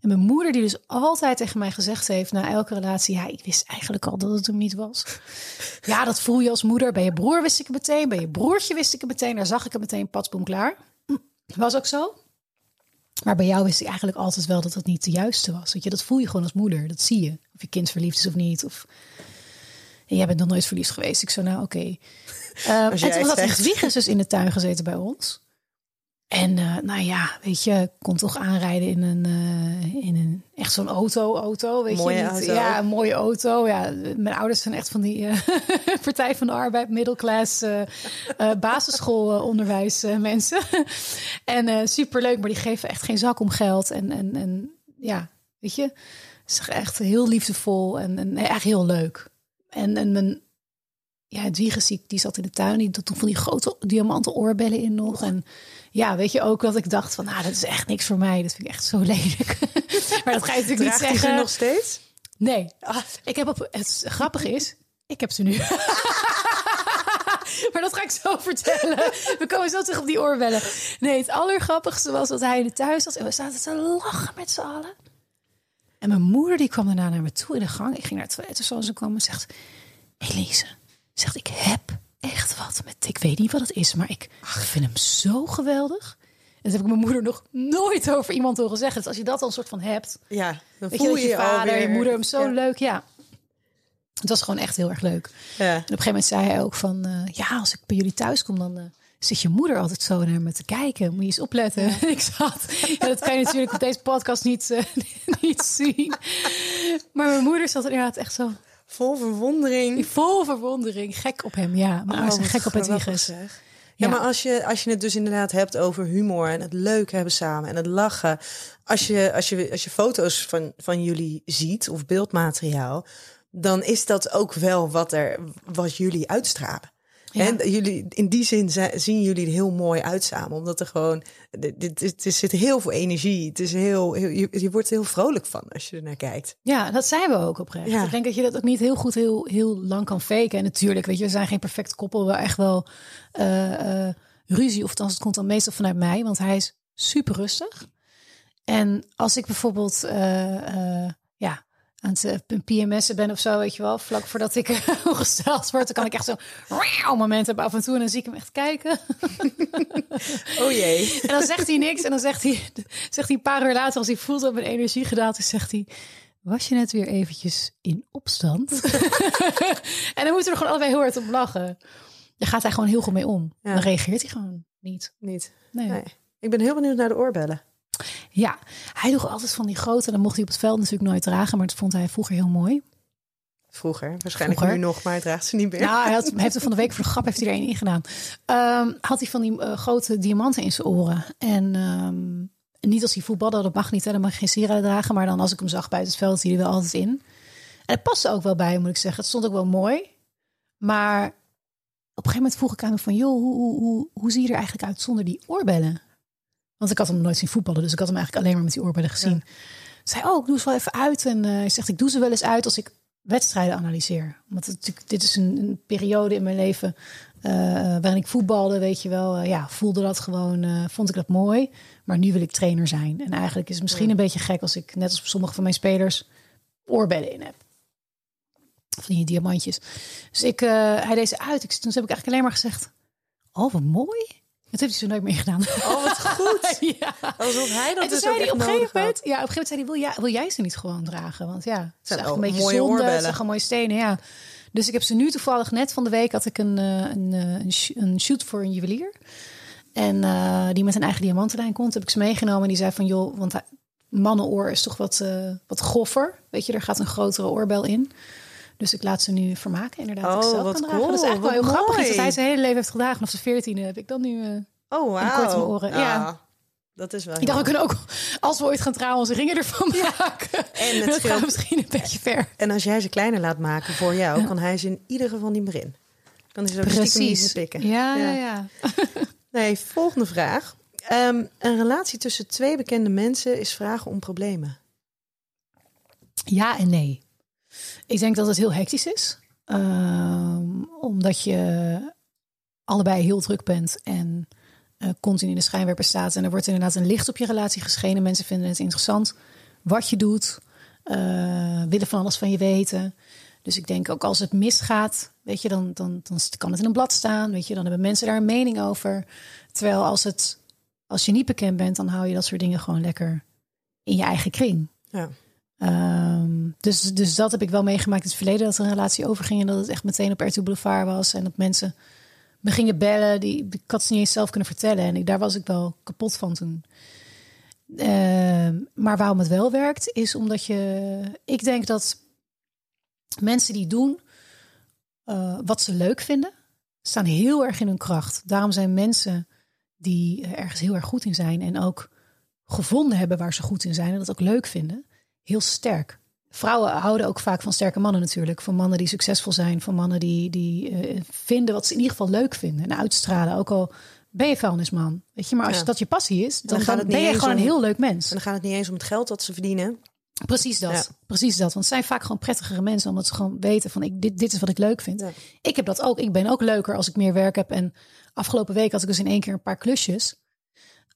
En mijn moeder, die dus altijd tegen mij gezegd heeft na elke relatie: Ja, ik wist eigenlijk al dat het hem niet was. Ja, dat voel je als moeder. Bij je broer wist ik het meteen. Bij je broertje wist ik het meteen. Daar zag ik het meteen, patsboom klaar. Was ook zo. Maar bij jou wist ik eigenlijk altijd wel dat het niet de juiste was. Weet je, dat voel je gewoon als moeder. Dat zie je. Of je kind verliefd is of niet. Of en jij bent nog nooit verliefd geweest. Ik zo, nou oké. Ehm, en toen had zegt. Hedwiges dus in de tuin gezeten bij ons. En eh, nou ja, weet je, ik kon toch aanrijden in een, eh, in een echt zo'n auto, auto, weet Mooie je niet? auto. Ja, een mooie auto. Ja, mijn ouders zijn echt van die eh, Partij van de Arbeid, middelklas, basisschoolonderwijs mensen. en superleuk, maar die geven echt geen zak om geld. En, en, en ja, weet je, is echt heel liefdevol en, en echt heel leuk. En, en mijn ja, het wiegenziek, die zat in de tuin. Die toen van die grote diamanten oorbellen in nog. En ja, weet je ook dat ik dacht van, nou, dat is echt niks voor mij. Dat vind ik echt zo lelijk. maar dat ga je natuurlijk niet Draagt zeggen. nog steeds? Nee, ik heb op, het grappige is, ik heb ze nu. maar dat ga ik zo vertellen. We komen zo terug op die oorbellen. Nee, het allergrappigste was dat hij in de thuis zat en we zaten te lachen met z'n allen. En mijn moeder die kwam daarna naar me toe in de gang. Ik ging naar het toilet of zo en ze kwam en zegt... Elise, zegt ik heb echt wat met... Ik weet niet wat het is, maar ik vind hem zo geweldig. En dat heb ik mijn moeder nog nooit over iemand horen zeggen. Dus als je dat al een soort van hebt... Ja, dan Weet voel je, je, vader, alweer- je moeder hem zo Ja. leuk, ja. Het was gewoon echt heel erg leuk. Ja. En op een gegeven moment zei hij ook van... eh, ja, als ik bij jullie thuis kom, dan eh, zit je moeder altijd zo naar me te kijken. Moet je eens opletten. En ik zat... Ja, dat kan je natuurlijk op deze podcast niet, eh, niet zien. Maar mijn moeder zat inderdaad echt zo... Vol verwondering. Vol verwondering. Gek op hem, ja. Maar Oh, gek op het zeg. Ja, Ja. maar als je, als je het dus inderdaad hebt over humor en het leuk hebben samen en het lachen. Als je, als je, als je foto's van, van jullie ziet of beeldmateriaal, dan is dat ook wel wat, er, wat jullie uitstralen. Ja. En jullie, in die zin zi- zien jullie er heel mooi uit samen. Omdat er gewoon, er zit heel veel energie. Het is heel, heel, je, je wordt er heel vrolijk van als je er naar kijkt. Ja, dat zijn we ook oprecht. Ja. Ik denk dat je dat ook niet heel goed heel, heel lang kan faken. En natuurlijk, weet je, we zijn geen perfect koppel. We echt wel eh, eh, ruzie. Of althans, het komt dan meestal vanuit mij. Want hij is super rustig. En als ik bijvoorbeeld eh, ja, aan het eh, PMS'en ben of zo, weet je wel. Vlak voordat ik eh, ongesteld word, dan kan ik echt zo een moment hebben af en toe. En dan zie ik hem echt kijken. Oh jee. En dan zegt hij niks. En dan zegt hij, zegt hij een paar uur later, als hij voelt dat mijn energie gedaald is, zegt hij: Was je net weer eventjes in opstand? en dan moeten we er gewoon allebei heel hard op lachen. Daar gaat hij gewoon heel goed mee om. Ja. Dan reageert hij gewoon niet. Niet. Nee. Nee. Ik ben heel benieuwd naar de oorbellen. Ja, hij droeg altijd van die grote. Dan mocht hij op het veld natuurlijk nooit dragen, maar dat vond hij vroeger heel mooi. Vroeger. Waarschijnlijk Vroeger. nu nog, maar hij draagt ze niet meer. Nou, hij, had, hij heeft er van de week voor de grap heeft hij er een in gedaan. Ehm, had hij van die eh, grote diamanten in zijn oren. En ehm, niet als hij voetbalde, dat mag niet. Hè, dan mag je geen sieraden dragen. Maar dan als ik hem zag buiten het veld, had hij er wel altijd in. En het paste ook wel bij, moet ik zeggen. Het stond ook wel mooi. Maar op een gegeven moment vroeg ik aan hem van... joh, hoe, hoe, hoe, hoe zie je er eigenlijk uit zonder die oorbellen? Want ik had hem nooit zien voetballen. Dus ik had hem eigenlijk alleen maar met die oorbellen gezien. Zei, oh, ik doe ze wel even uit. En eh, hij zegt, ik doe ze wel eens uit als ik wedstrijden analyseer. Want het, natuurlijk- dit is een, een periode in mijn leven eh, waarin ik voetbalde, weet je wel. eh, ja, voelde dat gewoon, vond ik dat mooi. Maar nu wil ik trainer zijn. En eigenlijk is het misschien een beetje gek als ik, net als sommige van mijn spelers, oorbellen in heb. Van die diamantjes. Dus ik, hij deed ze uit. Ik, toen heb ik eigenlijk alleen maar gezegd, oh, wat mooi. Dat heeft hij zo nooit meer gedaan. Oh, wat goed. ja. Alsof hij dat En dus zei ook hij op een gegeven moment, ja, op een gegeven moment zei hij, wil jij, wil jij ze niet gewoon dragen? Want ja, het Zijn een beetje mooie zonde. Het zijn gewoon mooie stenen, ja. Dus ik heb ze nu toevallig net van de week had ik een, eh, een, eh, een, sh- een shoot voor een juwelier. En eh, die met een eigen diamantenlijn komt, heb ik ze meegenomen. En die zei van, joh, want mannenoor is toch wat, eh, wat groffer. Weet je, er gaat een grotere oorbel in. Dus ik laat ze nu vermaken, inderdaad. dat ik Oh, zelf wat kan dragen. Dat is cool, eigenlijk wel heel grappig. Mooi. dat hij zijn hele leven heeft gedragen. Vanaf de veertiende heb ik dan nu... eh, Oh, wauw. kort mijn oren, ja. Dat is wel ik dacht, we kunnen ook, als we ooit gaan trouwen, onze ringen ervan maken. En het dat scheelt- gaat misschien een beetje ver. En als jij ze kleiner laat maken voor jou, kan hij ze in ieder geval niet meer in. Dan is het ook meer pikken. Ja, ja, ja. Nee, volgende vraag. Ehm, een relatie tussen twee bekende mensen is vragen om problemen. Ja en nee. Ik denk dat het heel hectisch is. Ehm, omdat je allebei heel druk bent en eh, continu in de schijnwerper staat. En er wordt inderdaad een licht op je relatie geschenen. Mensen vinden het interessant wat je doet. eh, willen van alles van je weten. Dus ik denk ook als het misgaat, weet je, dan, dan, dan kan het in een blad staan. Weet je, dan hebben mensen daar een mening over. Terwijl als, het, als je niet bekend bent, dan hou je dat soort dingen gewoon lekker in je eigen kring. Ja. Ehm, dus, dus dat heb ik wel meegemaakt in het verleden. Dat een relatie overging en dat het echt meteen op RTL Boulevard was. En dat mensen me gingen bellen. Die, ik had ze niet eens zelf kunnen vertellen. En daar was ik wel kapot van toen. Ehm, maar waarom het wel werkt, is omdat je... Ik denk dat mensen die doen eh, wat ze leuk vinden... staan heel erg in hun kracht. Daarom zijn mensen die ergens heel erg goed in zijn... en ook gevonden hebben waar ze goed in zijn... en dat ook leuk vinden, heel sterk. Vrouwen houden ook vaak van sterke mannen natuurlijk. Van mannen die succesvol zijn. Van mannen die, die eh, vinden wat ze in ieder geval leuk vinden. En uitstralen. Ook al ben je vuilnisman. Weet je, maar als Ja. dat je passie is, dan, ben je gewoon een heel leuk mens. En dan gaat het niet eens om het geld dat ze verdienen. Precies dat. Ja. Precies dat. Want het zijn vaak gewoon prettigere mensen. Omdat ze gewoon weten van ik, dit, dit is wat ik leuk vind. Ja. Ik heb dat ook. Ik ben ook leuker als ik meer werk heb. En afgelopen week had ik dus in één keer een paar klusjes.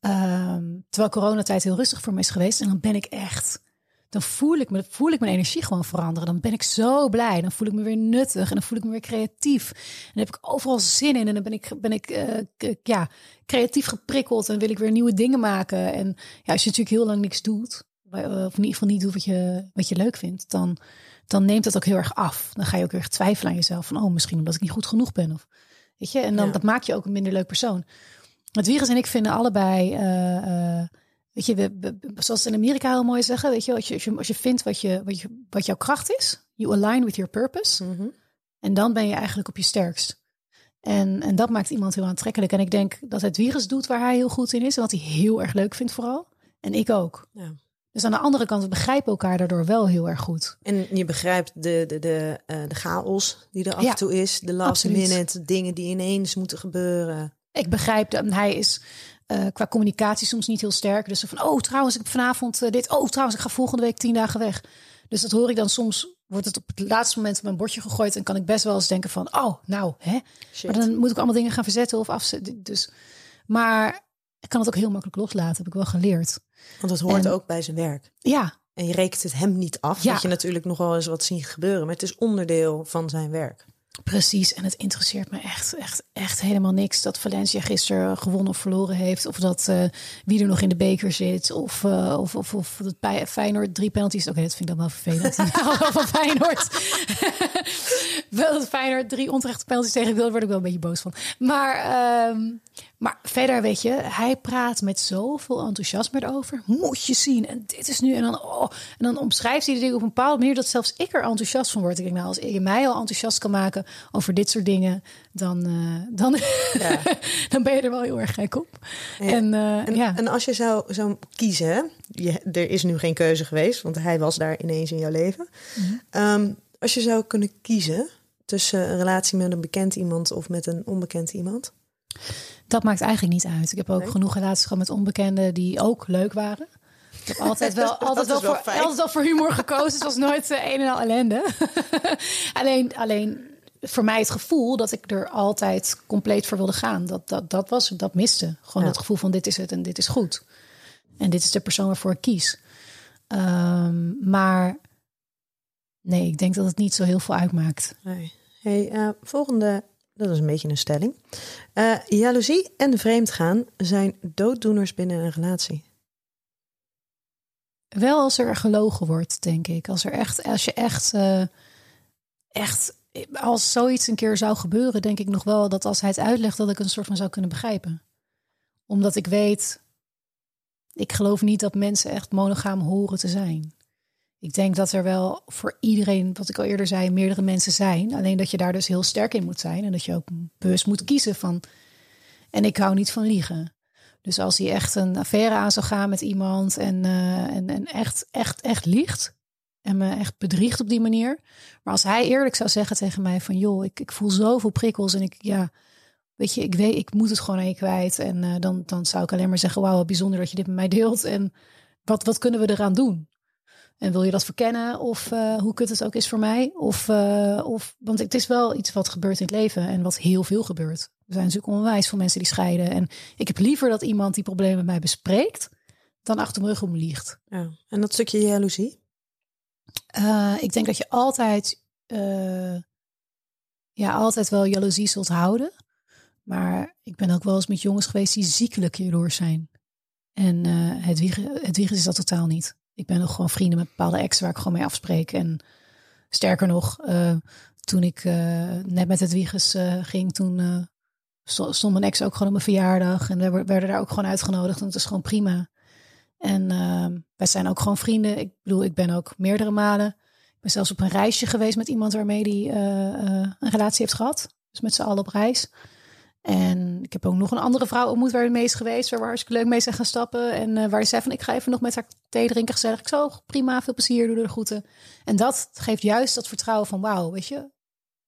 Ehm, terwijl coronatijd heel rustig voor me is geweest. En dan ben ik echt. Dan voel ik, me, voel ik mijn energie gewoon veranderen. Dan ben ik zo blij. Dan voel ik me weer nuttig. En dan voel ik me weer creatief. En dan heb ik overal zin in. En dan ben ik, ben ik eh, ja, creatief geprikkeld. En wil ik weer nieuwe dingen maken. En ja, als je natuurlijk heel lang niks doet. eh, Of in ieder geval niet doet wat je, wat je leuk vindt. Dan, dan neemt dat ook heel erg af. Dan ga je ook weer twijfelen aan jezelf. Van oh, misschien omdat ik niet goed genoeg ben. Of, weet je? En dan Ja. dat maakt je ook een minder leuk persoon. Het virus en ik vinden allebei, eh, weet je, we, we- zoals ze in Amerika heel mooi zeggen, weet je, als je, als je, als je vindt wat, je, wat, je, wat jouw kracht is, you align with your purpose, Mhm. en dan ben je eigenlijk op je sterkst. En, en dat maakt iemand heel aantrekkelijk. En ik denk dat het virus doet waar hij heel goed in is en wat hij heel erg leuk vindt vooral. En ik ook. Ja. Dus aan de andere kant, we begrijpen elkaar daardoor wel heel erg goed. En je begrijpt de, de, de, eh, de chaos die er af Ja, en toe is. De last absoluut. minute dingen die ineens moeten gebeuren. Ik begrijp dat hij is eh, qua communicatie soms niet heel sterk. Dus van, oh trouwens, ik heb vanavond eh, dit. Oh trouwens, ik ga volgende week tien dagen weg. Dus dat hoor ik dan soms. Wordt het op het laatste moment op mijn bordje gegooid. En kan ik best wel eens denken van, oh nou, hè. Shit. Maar dan moet ik allemaal dingen gaan verzetten of afzetten. Dus, maar ik kan het ook heel makkelijk loslaten, heb ik wel geleerd. Want dat hoort En- ook bij zijn werk. Ja, En je rekent het hem niet af. Ja. Dat je natuurlijk nog wel eens wat ziet gebeuren. Maar het is onderdeel van zijn werk. Precies, en het interesseert me echt, echt, echt helemaal niks dat Valencia gisteren gewonnen of verloren heeft. Of dat eh, wie er nog in de beker zit. Of, eh, of, of, of dat Feyenoord drie penalties. Oké, dat vind ik dan wel vervelend. Van Feyenoord. wel dat Feyenoord drie onterechte penalties tegen wil, daar word ik wel een beetje boos van. Maar, ehm, maar verder, weet je, hij praat met zoveel enthousiasme erover. Moet je zien. En dit is nu. En dan, oh, en dan omschrijft hij de dingen op een bepaalde manier dat zelfs ik er enthousiast van word. Ik denk, nou, als je mij al enthousiast kan maken over dit soort dingen, dan, eh, dan, dan ben je er wel heel erg gek op. En, eh, En, ja. en als je zou, zou kiezen? Je, er is nu geen keuze geweest, want hij was daar ineens in jouw leven. Mhm. Ehm, als je zou kunnen kiezen tussen een relatie met een bekend iemand of met een onbekend iemand. Dat maakt eigenlijk niet uit. Ik heb ook Nee? genoeg relaties gehad met onbekenden die ook leuk waren. Ik heb altijd wel, altijd wel, wel voor, altijd wel voor humor gekozen. Het was nooit eh, een en al ellende. alleen, alleen voor mij het gevoel dat ik er altijd compleet voor wilde gaan. Dat, dat, dat was, dat miste. Gewoon Ja. het gevoel van dit is het en dit is goed. En dit is de persoon waarvoor ik kies. Ehm, maar nee, ik denk dat het niet zo heel veel uitmaakt. Nee. Hey, eh, volgende Dat is een beetje een stelling. Uh, jaloezie en vreemdgaan zijn dooddoeners binnen een relatie. Wel als er gelogen wordt, denk ik. Als er echt, als je echt, uh, echt, als zoiets een keer zou gebeuren, denk ik nog wel dat als hij het uitlegt, dat ik een soort van zou kunnen begrijpen. Omdat ik weet, ik geloof niet dat mensen echt monogaam horen te zijn. Ik denk dat er wel voor iedereen, wat ik al eerder zei, meerdere mensen zijn. Alleen dat je daar dus heel sterk in moet zijn. En dat je ook bewust moet kiezen van. En ik hou niet van liegen. Dus als hij echt een affaire aan zou gaan met iemand en, uh, en, en echt, echt, echt liegt. En me echt bedriegt op die manier. Maar als hij eerlijk zou zeggen tegen mij van joh, ik, ik voel zoveel prikkels en ik ja, weet je, ik weet, ik moet het gewoon aan je kwijt. En uh, dan, dan zou ik alleen maar zeggen, wauw, bijzonder dat je dit met mij deelt. En wat, wat kunnen we eraan doen? En wil je dat verkennen? Of uh, hoe kut het ook is voor mij? Of, uh, of, want het is wel iets wat gebeurt in het leven en wat heel veel gebeurt. Er zijn natuurlijk onwijs veel mensen die scheiden. En ik heb liever dat iemand die problemen met mij bespreekt, dan achter mijn rug om liegt. Ja. En dat stukje jaloezie? Uh, ik denk dat je altijd, ja, altijd wel jaloezie zult houden. Maar ik ben ook wel eens met jongens geweest die ziekelijk hierdoor zijn. En het, wiegen, het wiegen is dat totaal niet. Ik ben nog gewoon vrienden met bepaalde ex waar ik gewoon mee afspreek. En sterker nog, uh, toen ik uh, net met het Wieges uh, ging, toen stond mijn ex ook gewoon op mijn verjaardag. En we werden daar ook gewoon uitgenodigd. En het is gewoon prima. En wij zijn ook gewoon vrienden. Ik bedoel, ik ben ook meerdere malen. Ik ben zelfs op een reisje geweest met iemand waarmee die een relatie heeft gehad. Dus met z'n allen op reis. En ik heb ook nog een andere vrouw ontmoet waar we mee is geweest. Waar we hartstikke leuk mee zijn gaan stappen. En uh, waar ze zei van ik ga even nog met haar thee drinken. Gezellig. Ik zo prima, veel plezier, doe de groeten. En dat geeft juist dat vertrouwen van wauw, weet je.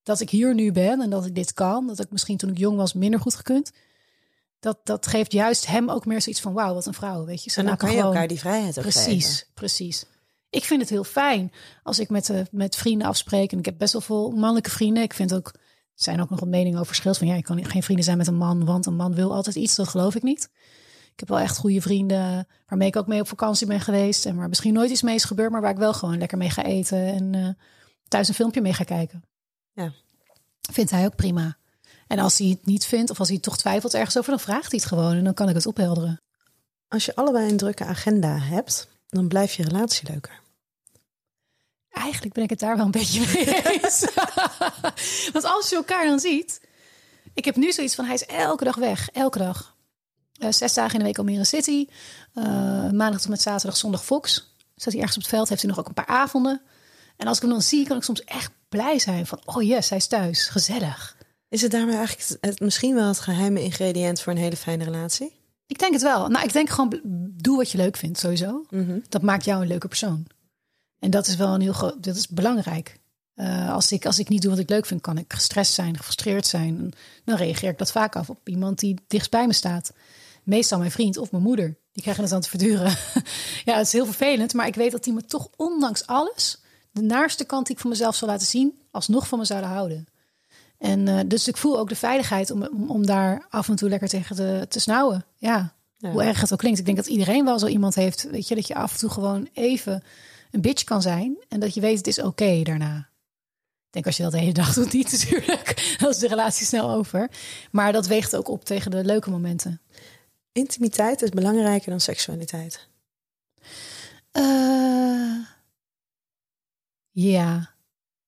Dat ik hier nu ben en dat ik dit kan. Dat ik misschien toen ik jong was minder goed gekund. Dat, dat geeft juist hem ook meer zoiets van wauw, wat een vrouw, weet je. Ze en dan kan je elkaar die vrijheid ook Precies, geven. precies. Ik vind het heel fijn als ik met, uh, met vrienden afspreek. En ik heb best wel veel mannelijke vrienden. Ik vind ook zijn ook nog wat meningen over verschil. Van ja, ik kan geen vrienden zijn met een man, want een man wil altijd iets. Dat geloof ik niet. Ik heb wel echt goede vrienden waarmee ik ook mee op vakantie ben geweest. En waar misschien nooit iets mee is gebeurd, maar waar ik wel gewoon lekker mee ga eten. En uh, thuis een filmpje mee ga kijken. Ja. Vindt hij ook prima. En als hij het niet vindt, of als hij toch twijfelt ergens over, dan vraagt hij het gewoon. En dan kan ik het ophelderen. Als je allebei een drukke agenda hebt, dan blijft je relatie leuker. Eigenlijk ben ik het daar wel een beetje mee eens. Want als je elkaar dan ziet. Ik heb nu zoiets van hij is elke dag weg. Elke dag. Uh, zes dagen in de week Almere City. Uh, maandag tot met zaterdag, zondag Fox. Zat hij ergens op het veld. Heeft hij nog ook een paar avonden. En als ik hem dan zie, kan ik soms echt blij zijn. Van, oh yes, hij is thuis. Gezellig. Is het daarmee eigenlijk het, misschien wel het geheime ingrediënt voor een hele fijne relatie? Ik denk het wel. Nou, ik denk gewoon, doe wat je leuk vindt sowieso. Mm -hmm. Dat maakt jou een leuke persoon. En dat is wel een heel groot, dat is belangrijk. Uh, als, ik, als ik niet doe wat ik leuk vind, kan ik gestrest zijn, gefrustreerd zijn. En dan reageer ik dat vaak af op iemand die dichtst bij me staat. Meestal mijn vriend of mijn moeder. Die krijgen het aan te verduren. ja, het is heel vervelend, maar ik weet dat die me toch ondanks alles de naarste kant die ik van mezelf zal laten zien, alsnog van me zouden houden. En uh, dus ik voel ook de veiligheid om, om, om, daar af en toe lekker tegen te, te snauwen. Ja, ja, hoe erg het ook klinkt. Ik denk dat iedereen wel zo iemand heeft, weet je, dat je af en toe gewoon even een bitch kan zijn en dat je weet het is oké okay daarna. Ik denk als je dat de hele dag doet niet natuurlijk, dan is de relatie snel over. Maar dat weegt ook op tegen de leuke momenten. Intimiteit is belangrijker dan seksualiteit. Uh, ja,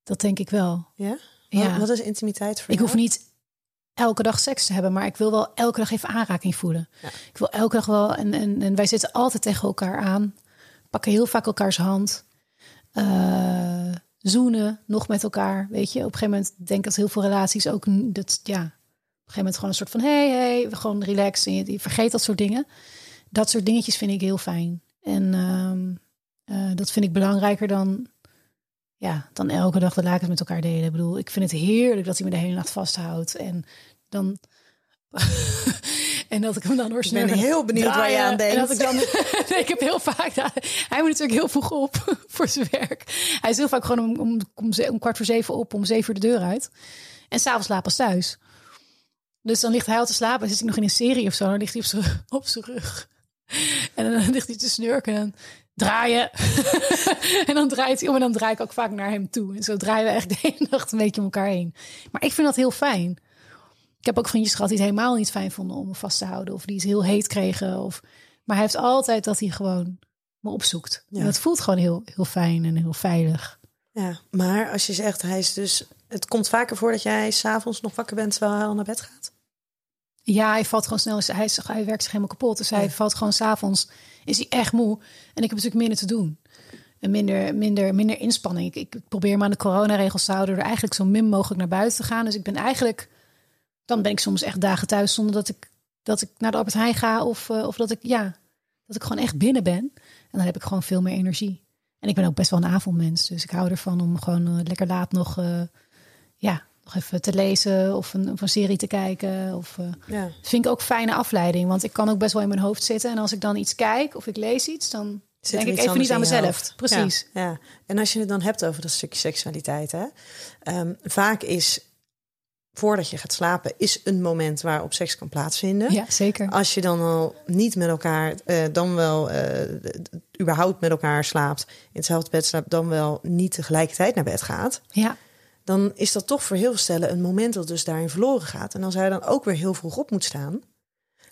dat denk ik wel. Ja? ja. Wat is intimiteit voor Ik hoef niet elke dag seks te hebben, maar ik wil wel elke dag even aanraking voelen. Ja. Ik wil elke dag wel, en, en, en wij zitten altijd tegen elkaar aan pakken heel vaak elkaars hand. Uh, zoenen nog met elkaar. Weet je, op een gegeven moment denk ik dat heel veel relaties ook dat ja, op een gegeven moment gewoon een soort van hey, hey, we gewoon relaxen. En je, vergeet dat soort dingen. Dat soort dingetjes vind ik heel fijn. En uh, uh, dat vind ik belangrijker dan, ja, dan elke dag de lakens met elkaar delen. Ik bedoel, ik vind het heerlijk dat hij me de hele nacht vasthoudt. En dan en dat ik hem dan hoor Ik ben heel benieuwd draaien. waar je aan denkt. En dat ik dan, ik heb heel vaak, hij moet natuurlijk heel vroeg op voor zijn werk. Hij is heel vaak gewoon om, om, om, om kwart voor zeven op, om zeven uur de deur uit. En s'avonds slaap pas thuis. Dus dan ligt hij al te slapen en zit ik nog in een serie of zo. Dan ligt hij op zijn, op zijn rug. En dan ligt hij te snurken en draaien. en dan draait hij om en dan draai ik ook vaak naar hem toe. En zo draaien we echt de hele nacht een beetje om elkaar heen. Maar ik vind dat heel fijn Ik heb ook vriendjes gehad die het helemaal niet fijn vonden om me vast te houden. Of die het heel heet kregen. Of, maar hij heeft altijd dat hij gewoon me opzoekt. Ja. En dat voelt gewoon heel, heel fijn en heel veilig. Ja, maar als je zegt, hij is dus... Het komt vaker voor dat jij s'avonds nog wakker bent terwijl hij al naar bed gaat? Ja, hij valt gewoon snel. Hij, is- hij werkt zich helemaal kapot. Dus hij Ja. valt gewoon s'avonds. Is hij echt moe. En ik heb natuurlijk minder te doen. En minder, minder, minder inspanning. Ik, ik probeer me aan de coronaregels te houden. Door eigenlijk zo min mogelijk naar buiten te gaan. Dus ik ben eigenlijk. Dan ben ik soms echt dagen thuis zonder dat ik, dat ik naar de Albert Heijn ga. Of, eh, of dat ik, ja, dat ik gewoon echt binnen ben. En dan heb ik gewoon veel meer energie. En ik ben ook best wel een avondmens. Dus ik hou ervan om gewoon eh, lekker laat nog, eh, ja, nog even te lezen. Of een, of een serie te kijken. Of, Ja. vind ik ook fijne afleiding. Want ik kan ook best wel in mijn hoofd zitten. En als ik dan iets kijk of ik lees iets, dan Zit denk ik even niet aan mezelf. Precies. Ja, ja. En als je het dan hebt over dat stukje seksualiteit, hè? Ehm, vaak is voordat je gaat slapen, is een moment waarop seks kan plaatsvinden. Ja, zeker. Als je dan al niet met elkaar, eh, dan wel eh, überhaupt met elkaar slaapt, in hetzelfde bed slaapt, dan wel niet tegelijkertijd naar bed gaat, Ja, dan is dat toch voor heel veel stellen een moment dat dus daarin verloren gaat. En als hij dan ook weer heel vroeg op moet staan,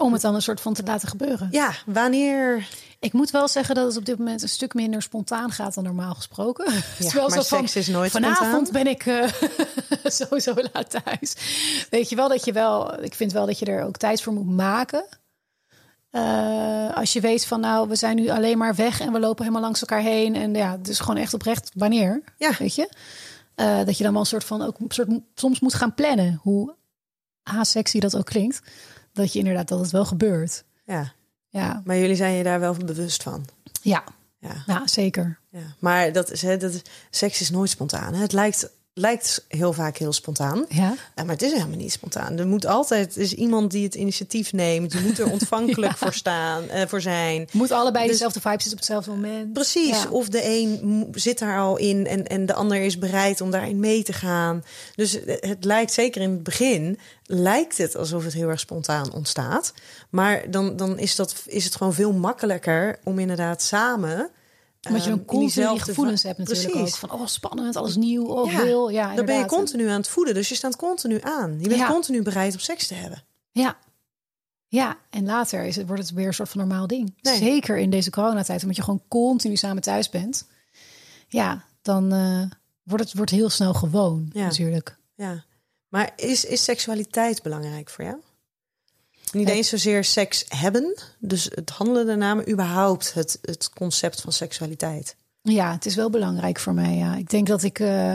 om het dan een soort van te laten gebeuren. ja, wanneer? Ik moet wel zeggen dat het op dit moment een stuk minder spontaan gaat dan normaal gesproken. Ja, maar zo van, seks is nooit vanavond spontaan. ben ik eh, sowieso laat thuis. Weet je wel dat je wel, ik vind wel dat je er ook tijd voor moet maken. Eh, als je weet van nou, we zijn nu alleen maar weg en we lopen helemaal langs elkaar heen. En ja, dus gewoon echt oprecht wanneer, Ja. weet je. Eh, dat je dan wel een soort van ook een soort, soms moet gaan plannen. Hoe asexy dat ook klinkt. Dat je inderdaad dat het wel gebeurt. Ja, Ja, maar jullie zijn je daar wel bewust van. ja, Ja. ja zeker. Ja, maar dat is, hè, dat is, seks is nooit spontaan. hè. Het lijkt, lijkt heel vaak heel spontaan, Ja. Maar het is helemaal niet spontaan. Er moet altijd er is iemand die het initiatief neemt. Je moet er ontvankelijk voor staan, eh, voor zijn. Moet allebei Dus- dezelfde vibe zitten op hetzelfde moment. Precies. Ja. Of de een zit daar al in en, en de ander is bereid om daarin mee te gaan. Dus het het lijkt zeker in het begin lijkt het alsof het heel erg spontaan ontstaat. Maar dan, dan is, dat, is het gewoon veel makkelijker om inderdaad samen. Omdat je ehm, dan in continu die gevoelens hebt natuurlijk Precies. ook. Van, oh, spannend, alles nieuw, oh, Ja, wil. Ja, Dan ben je continu aan het voeden, dus je staat continu aan. Je bent Ja. continu bereid om seks te hebben. Ja. Ja, en later is het, wordt het weer een soort van normaal ding. Nee. Zeker in deze coronatijd, omdat je gewoon continu samen thuis bent. Ja, dan eh, wordt het wordt heel snel gewoon Ja. natuurlijk. Ja, maar is, is seksualiteit belangrijk voor jou? Niet eens zozeer seks hebben, dus het handelen daarna, maar überhaupt het, het concept van seksualiteit. Ja, het is wel belangrijk voor mij. Ja, ik denk dat ik. eh,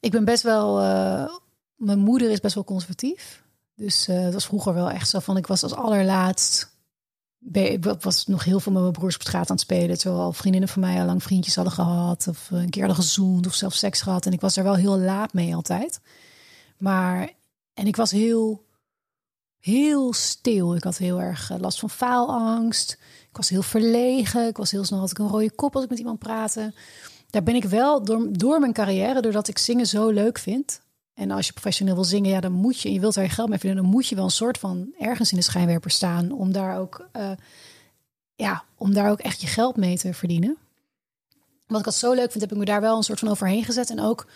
ik ben best wel. eh, mijn moeder is best wel conservatief. Dus eh, het was vroeger wel echt zo van. Ik was als allerlaatst. Ik was nog heel veel met mijn broers op straat aan het spelen. Terwijl vriendinnen van mij al lang vriendjes hadden gehad. Of een keer hadden gezoend of zelfs seks gehad. En ik was er wel heel laat mee altijd. Maar. En ik was heel. Heel stil. Ik had heel erg eh, last van faalangst. Ik was heel verlegen. Ik was heel snel had ik een rode kop als ik met iemand praatte. Daar ben ik wel door, door mijn carrière, doordat ik zingen zo leuk vind. En als je professioneel wil zingen, ja, dan moet je, en je wilt daar je geld mee verdienen, dan moet je wel een soort van ergens in de schijnwerper staan om daar ook, eh, ja, om daar ook echt je geld mee te verdienen. Wat ik dat zo leuk vind, heb ik me daar wel een soort van overheen gezet. En ook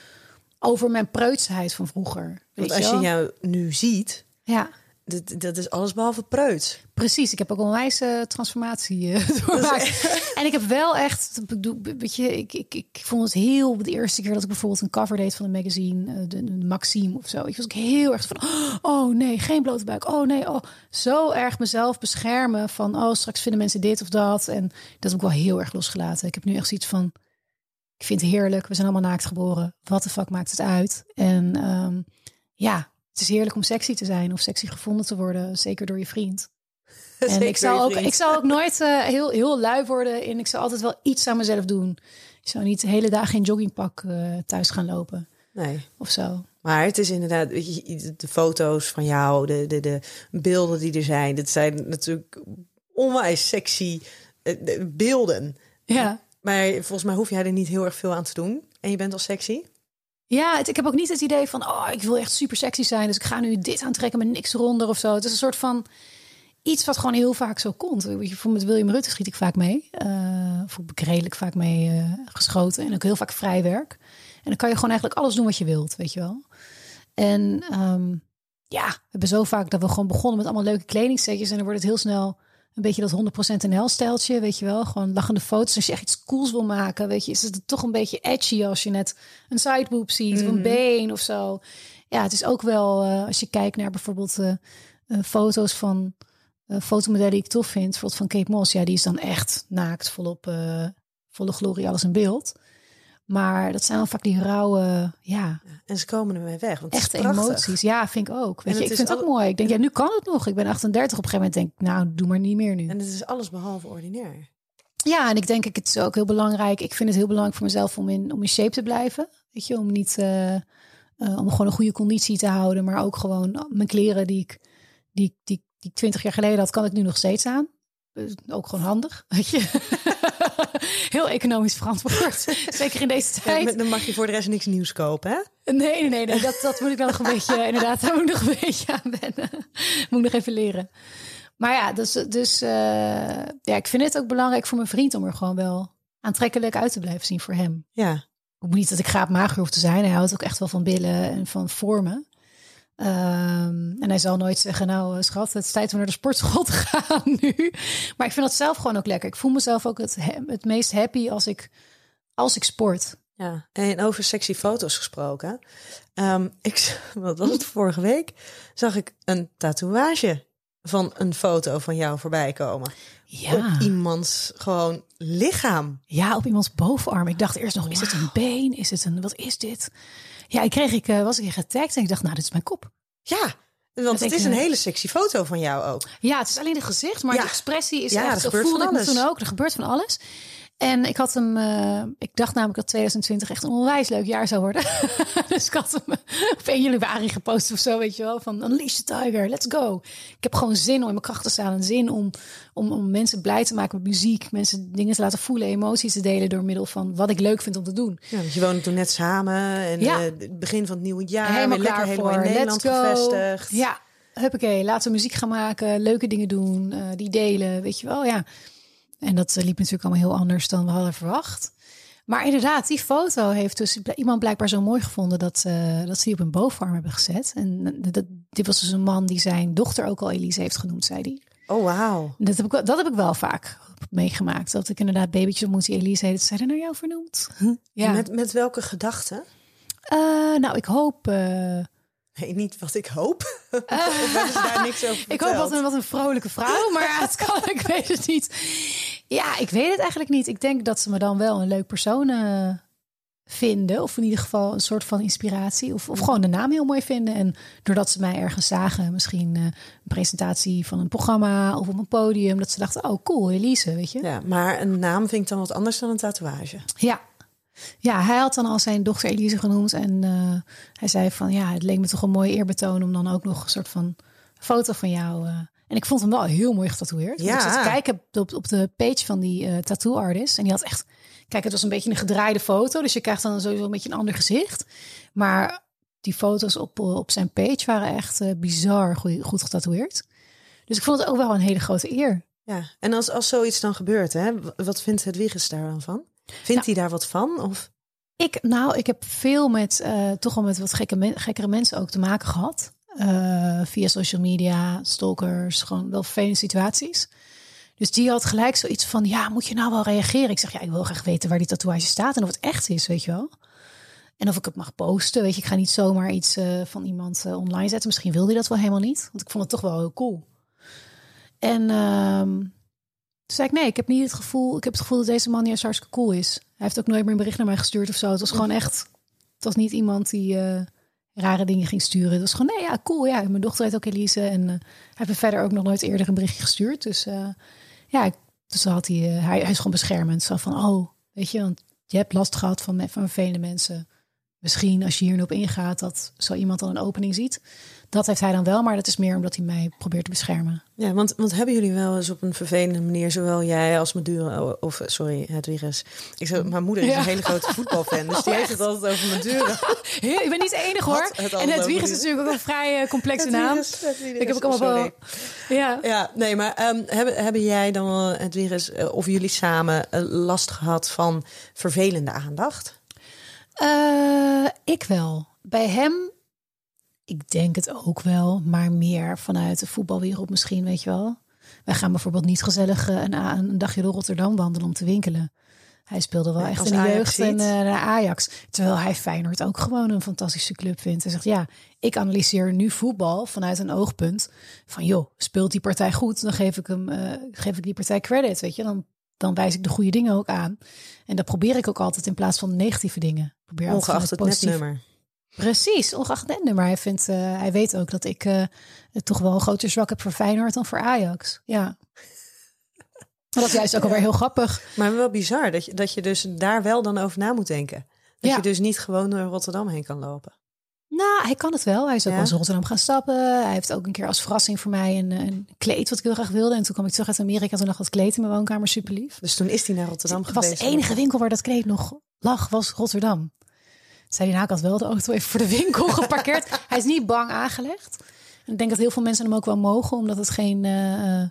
over mijn preutsheid van vroeger. Want als je jou nu ziet, Ja, dat, dat is alles behalve preuts. Precies, ik heb ook een wijze transformatie eh, doorgemaakt. En ik heb wel echt, weet je, ik, ik, ik vond het heel, de eerste keer dat ik bijvoorbeeld een cover deed van een magazine, eh, de, de Maxime of zo, ik was ik heel erg van, oh nee, geen blote buik, oh nee, oh, zo erg mezelf beschermen van, oh straks vinden mensen dit of dat. En dat heb ik wel heel erg losgelaten. Ik heb nu echt zoiets van, ik vind het heerlijk, we zijn allemaal naakt geboren, wat de fuck maakt het uit? En ehm, ja, het is heerlijk om sexy te zijn of sexy gevonden te worden, zeker door je vriend. En ik zal, je ook, ik zal ook nooit eh, heel, heel lui worden. En ik zal altijd wel iets aan mezelf doen. Ik zou niet de hele dag in joggingpak eh, thuis gaan lopen Nee. of zo. Maar het is inderdaad, weet je, de- foto's van jou, de, de, de beelden die er zijn, dat zijn natuurlijk onwijs sexy eh, de beelden. Ja, Maar volgens mij hoef jij er niet heel erg veel aan te doen. En je bent al sexy. Ja het, ik heb ook niet het idee van... oh, ik wil echt super sexy zijn... dus ik ga nu dit aantrekken met niks eronder of zo. Het is een soort van iets wat gewoon heel vaak zo komt. Voor met William Rutte schiet ik vaak mee. eh of ik redelijk vaak mee eh, geschoten. En ook heel vaak vrij werk. En dan kan je gewoon eigenlijk alles doen wat je wilt, weet je wel. En ehm, ja, we hebben zo vaak dat we gewoon begonnen met allemaal leuke kledingsetjes. En dan wordt het heel snel een beetje dat 100% NL steltje, weet je wel. Gewoon lachende foto's. Als je echt iets cools wil maken, weet je, is het toch een beetje edgy als je net een sideboob ziet of een Mhm. been of zo. Ja, het is ook wel, eh, als je kijkt naar bijvoorbeeld eh, eh, foto's van fotomodellen die ik tof vind. Bijvoorbeeld van Kate Moss. Ja, die is dan echt naakt, volop, volle glorie, alles in beeld. Maar dat zijn wel vaak die rauwe, ja, En ze komen ermee weg. Want het echte emoties. Ja, vind ik ook. Weet je, ik vind het ook mooi. Ik denk, ja, nu kan het nog. Ik ben 38 op een gegeven moment. Denk, ik, nou, doe maar niet meer nu. En het is alles behalve ordinair. Ja, en ik denk, ik, het is ook heel belangrijk. Ik vind het heel belangrijk voor mezelf om in, om in shape te blijven. Weet je, om niet, eh, eh, om gewoon een goede conditie te houden. Maar ook gewoon mijn kleren die ik, die, die, die ik 20 jaar geleden had, kan ik nu nog steeds aan. Ook gewoon handig, weet je. heel economisch verantwoord. Zeker in deze tijd. dan mag je voor de rest niks nieuws kopen, hè? Nee, nee, nee, nee. Dat, dat moet ik nog een beetje, inderdaad, daar moet ik nog een beetje aan wennen. Moet ik nog even leren. Maar ja, dus, dus eh, ja, ik vind het ook belangrijk voor mijn vriend om er gewoon wel aantrekkelijk uit te blijven zien voor hem. Ja. Ik moet niet dat ik graag mager hoef te zijn. Hij houdt ook echt wel van billen en van vormen. Ehm, en hij zal nooit zeggen, nou eh, schat, het is tijd om naar de sportschool te gaan nu. Maar ik vind dat zelf gewoon ook lekker. Ik voel mezelf ook het, he- het meest happy als ik, als ik sport. Ja, en over sexy foto's gesproken. Ehm, ik, wat was het vorige week? Zag ik een tatoeage van een foto van jou voorbij komen. Ja. Op iemands gewoon lichaam. Ja, op iemands bovenarm. Ik dacht eerst nog, is het een been? Is het een, wat is dit? Ja, ik kreeg, ik eh, was ik getagd en ik dacht, nou, dit is mijn kop. Ja, want Dat het is een eh, hele sexy foto van jou ook. Ja, het is alleen de gezicht, maar Ja. de expressie is Ja, echt, dat gebeurt voelde van alles. toen ook. Er gebeurt van alles. En ik had hem, eh, ik dacht namelijk dat 2020 echt een onwijs leuk jaar zou worden. dus ik had hem op 1 januari gepost of zo, weet je wel. Van Unleash the Tiger, let's go. Ik heb gewoon zin om in mijn kracht te staan. En zin om, om, om mensen blij te maken met muziek. Mensen dingen te laten voelen, emoties te delen door middel van wat ik leuk vind om te doen. Ja, want je woonde toen net samen. En Ja. eh, het begin van het nieuwe jaar. helemaal lekker helemaal in Nederland gevestigd. Ja, huppakee. Laten we muziek gaan maken, leuke dingen doen, eh, die delen, weet je wel. Ja. En dat eh, liep natuurlijk allemaal heel anders dan we hadden verwacht. Maar inderdaad, die foto heeft dus iemand blijkbaar zo mooi gevonden dat, eh, dat ze die op een bovenarm hebben gezet. En eh, dat, dit was dus een man die zijn dochter ook al Elise heeft genoemd, zei hij. Oh, wauw. Dat heb, ik, wel- dat heb ik wel vaak meegemaakt. Dat ik inderdaad babytjes ontmoet die Elise heet. Zijn er naar jou vernoemd? Ja. Met, met welke gedachten? Nou, ik hoop... eh, Nee, niet wat ik hoop. daar niks over Ik hoop wat een, wat een vrolijke vrouw, maar ja, het kan, ik weet het niet. Ja, ik weet het eigenlijk niet. Ik denk dat ze me dan wel een leuk persoon eh, vinden. Of in ieder geval een soort van inspiratie. Of, of gewoon de naam heel mooi vinden. En doordat ze mij ergens zagen, misschien eh, een presentatie van een programma of op een podium. Dat ze dachten, oh cool, Elise, weet je. Ja, maar een naam vind ik dan wat anders dan een tatoeage. Ja. Ja, hij had dan al zijn dochter Elise genoemd. En eh, hij zei van, ja, het leek me toch een mooie eerbetoon... om dan ook nog een soort van foto van jou... en ik vond hem wel heel mooi getatoeëerd. Ja. Ik zat te kijken op, op de page van die eh, tattoo artist. En die had echt... Kijk, het was een beetje een gedraaide foto. Dus je krijgt dan sowieso een beetje een ander gezicht. Maar die foto's op, eh, op zijn page waren echt eh, bizar goed, goed getatoeëerd. Dus ik vond het ook wel een hele grote eer. Ja, en als, als zoiets dan gebeurt, hè, wat vindt het Wiegers daar dan van? Vindt hij daar wat van? Of? Ik, nou, ik heb veel met toch wel met wat gekke gekkere mensen ook te maken gehad. Eh, via social media, stalkers, gewoon wel vervelende situaties. Dus die had gelijk zoiets van: ja, moet je nou wel reageren? Ik zeg ja, ik wil graag weten waar die tatoeage staat en of het echt is, weet je wel. En of ik het mag posten. Weet je, ik ga niet zomaar iets eh, van iemand eh, online zetten. Misschien wilde hij dat wel helemaal niet, want ik vond het toch wel heel cool. En ehm, toen zei ik nee, ik heb niet het gevoel. Ik heb het gevoel dat deze man juist hartstikke cool is. Hij heeft ook nooit meer een bericht naar mij gestuurd of zo. Het was gewoon echt. Het was niet iemand die rare dingen ging sturen. Het was gewoon nee, ja, cool. Ja, mijn dochter heet ook Elise en eh, hij heeft me verder ook nog nooit eerder een berichtje gestuurd. Dus eh, ja, dus had hij, eh, hij, hij is gewoon beschermend. Zo van, oh, weet je, want je hebt last gehad van, van vervelende mensen. Misschien als je hier nu op ingaat, dat zo iemand dan een opening ziet. Dat heeft hij dan wel, maar dat is meer omdat hij mij probeert te beschermen. Ja, want, want hebben jullie wel eens op een vervelende manier, zowel jij als Maduro, of sorry, Hedwiges. Ik zeg, mijn moeder is Ja. een hele grote voetbalfan, dus die Oh, heeft het altijd over Maduro. Heel, ik ben niet de enige hoor. Het en wieg is natuurlijk ook een vrij eh, complexe naam. Hedwiges, Hedwiges, Ik heb ook allemaal wel. Ja. Ja, nee, maar ehm, hebben, hebben jij dan wel, Hedwiges, eh, of jullie samen eh, last gehad van vervelende aandacht? Eh, ik wel. Bij hem, Ik denk het ook wel, maar meer vanuit de voetbalwereld misschien, weet je wel. Wij gaan bijvoorbeeld niet gezellig eh, een, een dagje door Rotterdam wandelen om te winkelen. Hij speelde wel echt in de Ajax jeugd en eh, naar Ajax. Terwijl hij Feyenoord ook gewoon een fantastische club vindt. Hij zegt, ja, ik analyseer nu voetbal vanuit een oogpunt van... joh, speelt die partij goed, dan geef ik, hem, geef ik die partij credit, weet je. Dan, dan wijs ik de goede dingen ook aan. En dat probeer ik ook altijd in plaats van de negatieve dingen. Probeer Ongeacht het positief- netnummer. Precies, ongeacht het nummer. Hij, vindt, eh, hij weet ook dat ik eh, toch wel een groter zwak heb voor Feyenoord dan voor Ajax. Ja. Dat is juist ook alweer heel grappig. Maar wel bizar dat je, dat je dus daar wel dan over na moet denken. Dat Ja. je dus niet gewoon door Rotterdam heen kan lopen. Nou, hij kan het wel. Hij is ook Ja? wel eens in Rotterdam gaan stappen. Hij heeft ook een keer als verrassing voor mij een, een kleed wat ik heel graag wilde. En toen kwam ik terug uit Amerika. Toen lag dat kleed in mijn woonkamer super lief. Dus toen is hij naar Rotterdam Het was geweest. de enige winkel waar dat kleed nog lag, was Rotterdam. Zei hij, nou, ik had wel de auto even voor de winkel geparkeerd. hij is niet bang aangelegd. En ik denk dat heel veel mensen hem ook wel mogen, omdat het geen eh,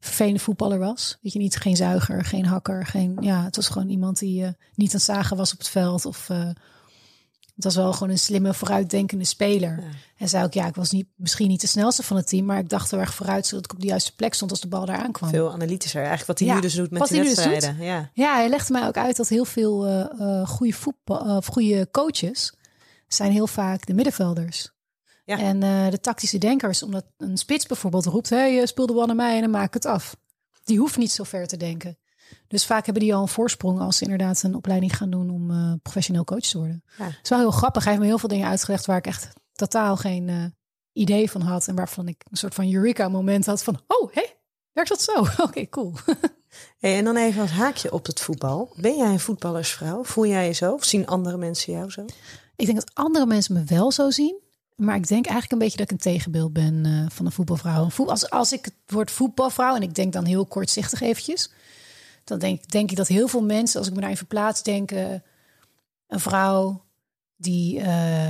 vervelende voetballer was. Weet je, niet geen zuiger, geen hakker. Geen, ja, het was gewoon iemand die eh, niet aan het zagen was op het veld. Of het was wel gewoon een slimme, vooruitdenkende speler. Ja. En zei ook, ja, ik was niet, misschien niet de snelste van het team, maar ik dacht heel erg vooruit, zodat ik op de juiste plek stond als de bal daar aankwam. Veel analytischer. Eigenlijk wat hij Ja, nu dus doet met wat nu dus wedstrijden. ja. Ja, hij legde mij ook uit dat heel veel eh goede voetbal, of goede coaches zijn heel vaak de middenvelders. Ja. En de tactische denkers, omdat een spits bijvoorbeeld roept: hey, eh, speel de bal naar mij en dan maak ik het af. Die hoeft niet zo ver te denken. Dus vaak hebben die al een voorsprong als ze inderdaad een opleiding gaan doen om eh, professioneel coach te worden. Ja. Het is wel heel grappig. Hij heeft me heel veel dingen uitgelegd waar ik echt totaal geen eh, idee van had. En waarvan ik een soort van eureka moment had van, oh, hé, werkt dat zo? Oké, cool. Hey, en dan even als haakje op het voetbal. Ben jij een voetballersvrouw? Voel jij je zo? Of zien andere mensen jou zo? Ik denk dat andere mensen me wel zo zien. Maar ik denk eigenlijk een beetje dat ik een tegenbeeld ben eh, van een voetbalvrouw. Als, als ik het woord voetbalvrouw, en ik denk dan heel kortzichtig eventjes. Dan denk, denk ik dat heel veel mensen, als ik me daarin verplaats, denken... Een vrouw die eh,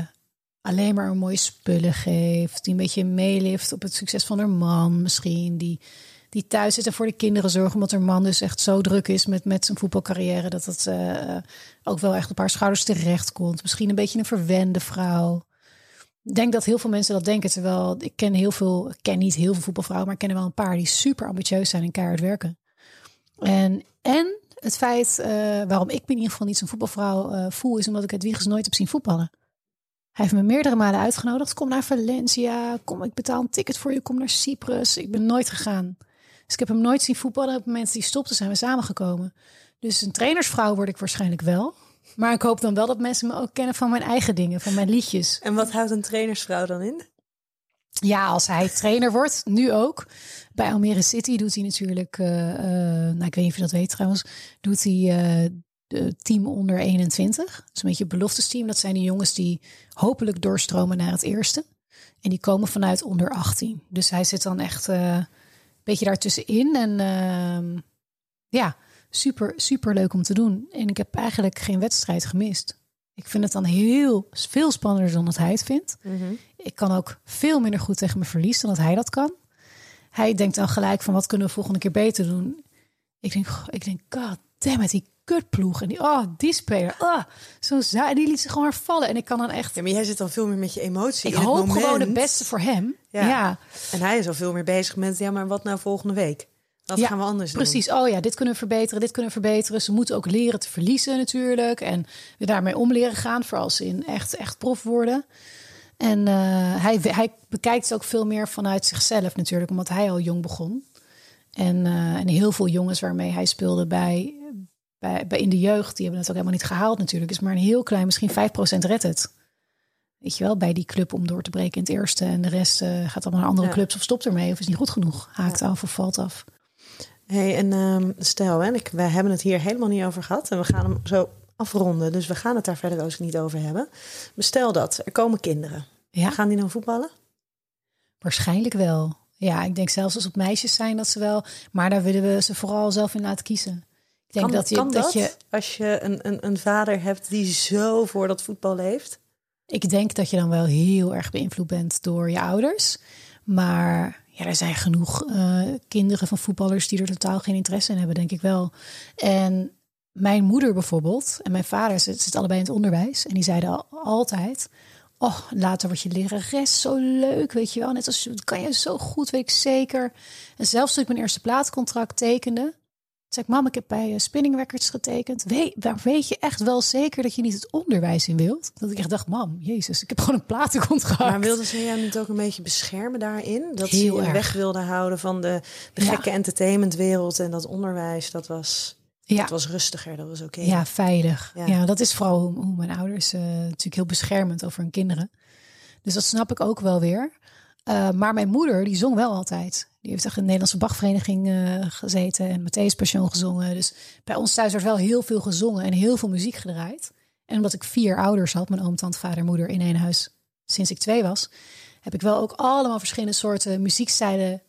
alleen maar mooie spullen geeft. Die een beetje meelift op het succes van haar man misschien. Die, die thuis zit en voor de kinderen zorgt. Omdat haar man dus echt zo druk is met, met zijn voetbalcarrière. Dat het eh, ook wel echt op haar schouders terecht komt. Misschien een beetje een verwende vrouw. Ik denk dat heel veel mensen dat denken. Terwijl ik ken heel veel, ken niet heel veel voetbalvrouwen, maar ik ken wel een paar die super ambitieus zijn en keihard werken. En, en het feit eh, waarom ik me in ieder geval niet zo'n voetbalvrouw eh, voel, is omdat ik het Wiegers nooit heb zien voetballen. Hij heeft me meerdere malen uitgenodigd. Kom naar Valencia. Kom, ik betaal een ticket voor je. Kom naar Cyprus. Ik ben nooit gegaan. Dus ik heb hem nooit zien voetballen. Op het moment hij stopte, zijn we samengekomen. Dus een trainersvrouw word ik waarschijnlijk wel. Maar ik hoop dan wel dat mensen me ook kennen van mijn eigen dingen, van mijn liedjes. En wat houdt een trainersvrouw dan in? Ja, als hij trainer wordt, nu ook. Bij Almere City doet hij natuurlijk, eh, eh, nou ik weet niet of je dat weet trouwens, doet hij de team onder 21. Dat is een beetje het beloftesteam. Dat zijn de jongens die hopelijk doorstromen naar het eerste. En die komen vanuit onder 18. Dus hij zit dan echt een beetje daartussenin. En ehm, ja, super, super leuk om te doen. En ik heb eigenlijk geen wedstrijd gemist. Ik vind het dan heel veel spannender dan dat hij het vindt. Ik kan ook veel minder goed tegen mijn verlies dan dat hij dat kan. Hij denkt dan gelijk van wat kunnen we volgende keer beter doen. Ik denk, goh, ik denk, god damn it, die kutploeg. En die, oh, die speler, oh, zo die liet zich gewoon vallen. En ik kan dan echt, Ja, maar jij zit dan veel meer met je emotie ik in het hoop moment. gewoon het beste voor hem. Ja. Ja, En hij is al veel meer bezig met, ja, maar wat nou volgende week? Dat Ja, gaan we anders doen. precies. Oh ja, dit kunnen we verbeteren, dit kunnen we verbeteren. Ze moeten ook leren te verliezen natuurlijk. En we daarmee om leren gaan voor als ze in echt, echt prof worden. En eh, hij, hij bekijkt het ook veel meer vanuit zichzelf natuurlijk, omdat hij al jong begon. En, eh, en heel veel jongens waarmee hij speelde bij, bij, bij in de jeugd, die hebben het ook helemaal niet gehaald natuurlijk. Is maar een heel klein, misschien 5% redt het. Weet je wel, bij die club om door te breken in het eerste. En de rest eh, gaat allemaal naar andere Ja. clubs of stopt ermee. Of is niet goed genoeg. Haakt af of valt af. Hey, en ehm, stel, hè, ik, wij hebben het hier helemaal niet over gehad. En we gaan hem zo afronden. Dus we gaan het daar verder ook niet over hebben. Maar stel dat, er komen kinderen. Ja. Gaan die dan voetballen? Waarschijnlijk wel. Ja, ik denk zelfs als het meisjes zijn dat ze wel. Maar daar willen we ze vooral zelf in laten kiezen. Ik denk kan dat je, kan dat, dat je. als je een, een, een vader hebt die zo voor dat voetbal leeft? Ik denk dat je dan wel heel erg beïnvloed bent door je ouders. Maar ja, er zijn genoeg eh, kinderen van voetballers die er totaal geen interesse in hebben, denk ik wel. En mijn moeder bijvoorbeeld en mijn vader zitten allebei in het onderwijs. En die zeiden al, altijd: Oh, later word je lerares, zo leuk, weet je wel. Net als, dat kan je zo goed, weet ik zeker. En zelfs toen ik mijn eerste plaatcontract tekende... zei ik, mam, ik heb bij uh, Spinning Records getekend. Weet, waar weet je echt wel zeker dat je niet het onderwijs in wilt? Dat ik echt dacht, mam, jezus, ik heb gewoon een platencontract. Maar wilden ze jou niet ook een beetje beschermen daarin? Dat Heel ze je erg. weg wilden houden van de, de Ja. gekke entertainmentwereld en dat onderwijs, dat was, Ja. dat was rustiger, dat was oké. Ja, veilig. Ja. Ja. dat is vooral hoe, hoe mijn ouders eh, natuurlijk heel beschermend over hun kinderen. Dus dat snap ik ook wel weer. Eh, maar mijn moeder, die zong wel altijd. Die heeft echt in de Nederlandse Bachvereniging eh, gezeten en Matthäus Passion gezongen. Dus bij ons thuis werd wel heel veel gezongen en heel veel muziek gedraaid. En omdat ik vier ouders had, mijn oom, tante, vader, moeder in één huis sinds ik twee was, heb ik wel ook allemaal verschillende soorten muziekstijlen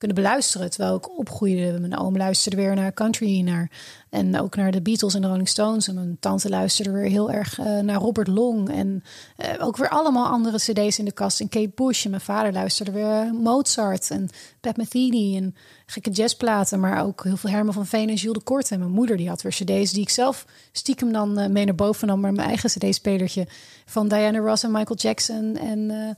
kunnen beluisteren. Terwijl ik opgroeide. Mijn oom luisterde weer naar country naar, en ook naar de Beatles en de Rolling Stones. En mijn tante luisterde weer heel erg eh, naar Robert Long. En eh, ook weer allemaal andere cd's in de kast. En Kate Bush. En mijn vader luisterde weer Mozart en Pat Metheny en gekke jazzplaten. Maar ook heel veel Herman van Veen en Jules de Kort. En mijn moeder die had weer cd's die ik zelf stiekem dan eh, mee naar boven nam. Maar mijn eigen cd-spelertje van Diana Ross en Michael Jackson. En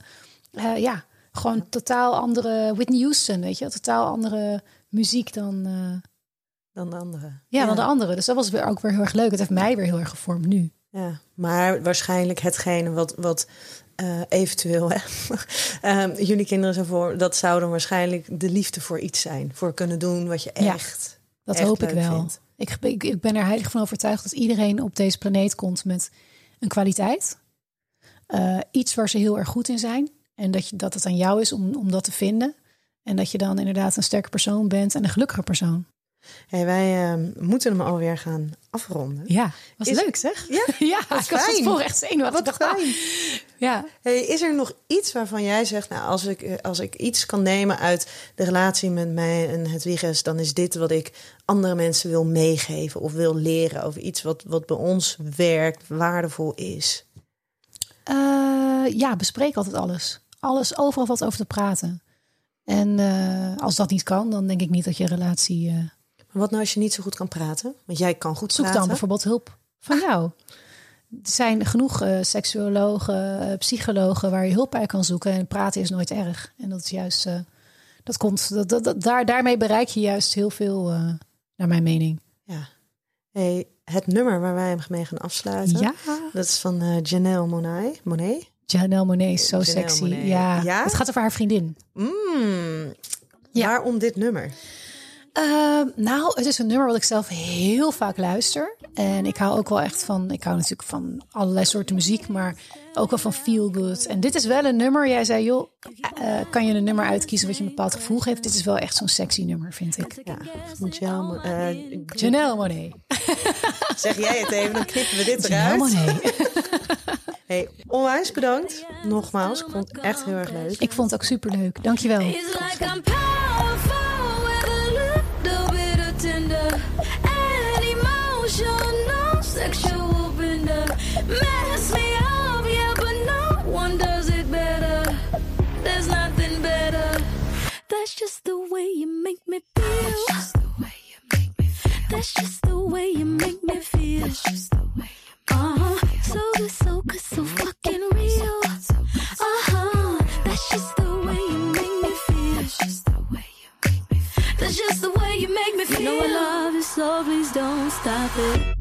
ja, gewoon totaal andere Whitney Houston, weet je, totaal andere muziek dan, eh, Dan de andere. ja, dan de andere. Dus dat was weer ook weer heel erg leuk. Het heeft mij weer heel erg gevormd nu. Ja, maar waarschijnlijk hetgene wat, wat eh, eventueel hè, ehm, jullie kinderen zijn voor, dat zou dan waarschijnlijk de liefde voor iets zijn. Voor kunnen doen wat je Ja, echt. Dat echt hoop ik wel. ik, ik ben er heilig van overtuigd dat iedereen op deze planeet komt met een kwaliteit. Eh, iets waar ze heel erg goed in zijn. En dat, je, dat het aan jou is om, om dat te vinden. En dat je dan inderdaad een sterke persoon bent en een gelukkige persoon. Hey, wij ehm, moeten hem alweer gaan afronden. Ja, was Is- leuk zeg. Ja, ja ik was het voor echt zenuwachtig. Wat dacht, ah, fijn. Ja, Hey, is er nog iets waarvan jij zegt, nou, als ik, eh, als ik iets kan nemen uit de relatie met mij en Hedwiges, dan is dit wat ik andere mensen wil meegeven of wil leren over iets wat, wat bij ons werkt, waardevol is. Eh, ja, bespreek altijd alles. Alles, overal wat over te praten. En eh, als dat niet kan, dan denk ik niet dat je relatie... eh, Maar wat nou als je niet zo goed kan praten? Want jij kan goed zoek praten. dan bijvoorbeeld hulp van jou. Er zijn genoeg eh seksuologen, psychologen waar je hulp bij kan zoeken. En praten is nooit erg. En dat is juist... dat komt, dat, dat, dat- daar, daarmee bereik je juist heel veel, naar mijn mening. Ja. Hey, het nummer waar wij hem mee gaan afsluiten. Ja, Dat is van Janelle Monáe. Monet. Janelle Monáe is zo Janelle sexy. Ja. Ja? het gaat over haar vriendin. Mm. Ja. Waarom dit nummer? Ehm, nou, het is een nummer wat ik zelf heel vaak luister. En ik hou ook wel echt van, ik hou natuurlijk van allerlei soorten muziek, maar ook wel van feel good. En dit is wel een nummer, jij zei joh, eh, kan je een nummer uitkiezen wat je een bepaald gevoel geeft? Dit is wel echt zo'n sexy nummer, vind ik. Ja, Janelle eh, Janelle Monáe. Zeg jij het even, dan knippen we dit Janelle eruit. Hey, onwijs bedankt. Nogmaals, ik vond het echt heel erg leuk. Ik vond het ook superleuk. Dankjewel. That's just the way you make me feel. That's just the way you make me feel. That's just the way you make me feel. Uh-huh. So good, so so fucking real. Uh-huh. That's just the way you make me feel. That's just the way you make me feel. That's just the way you make me feel. You know I love you, so please don't stop it.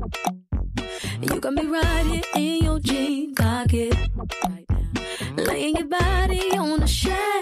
You got me right here in your jean pocket. Laying your body on the shag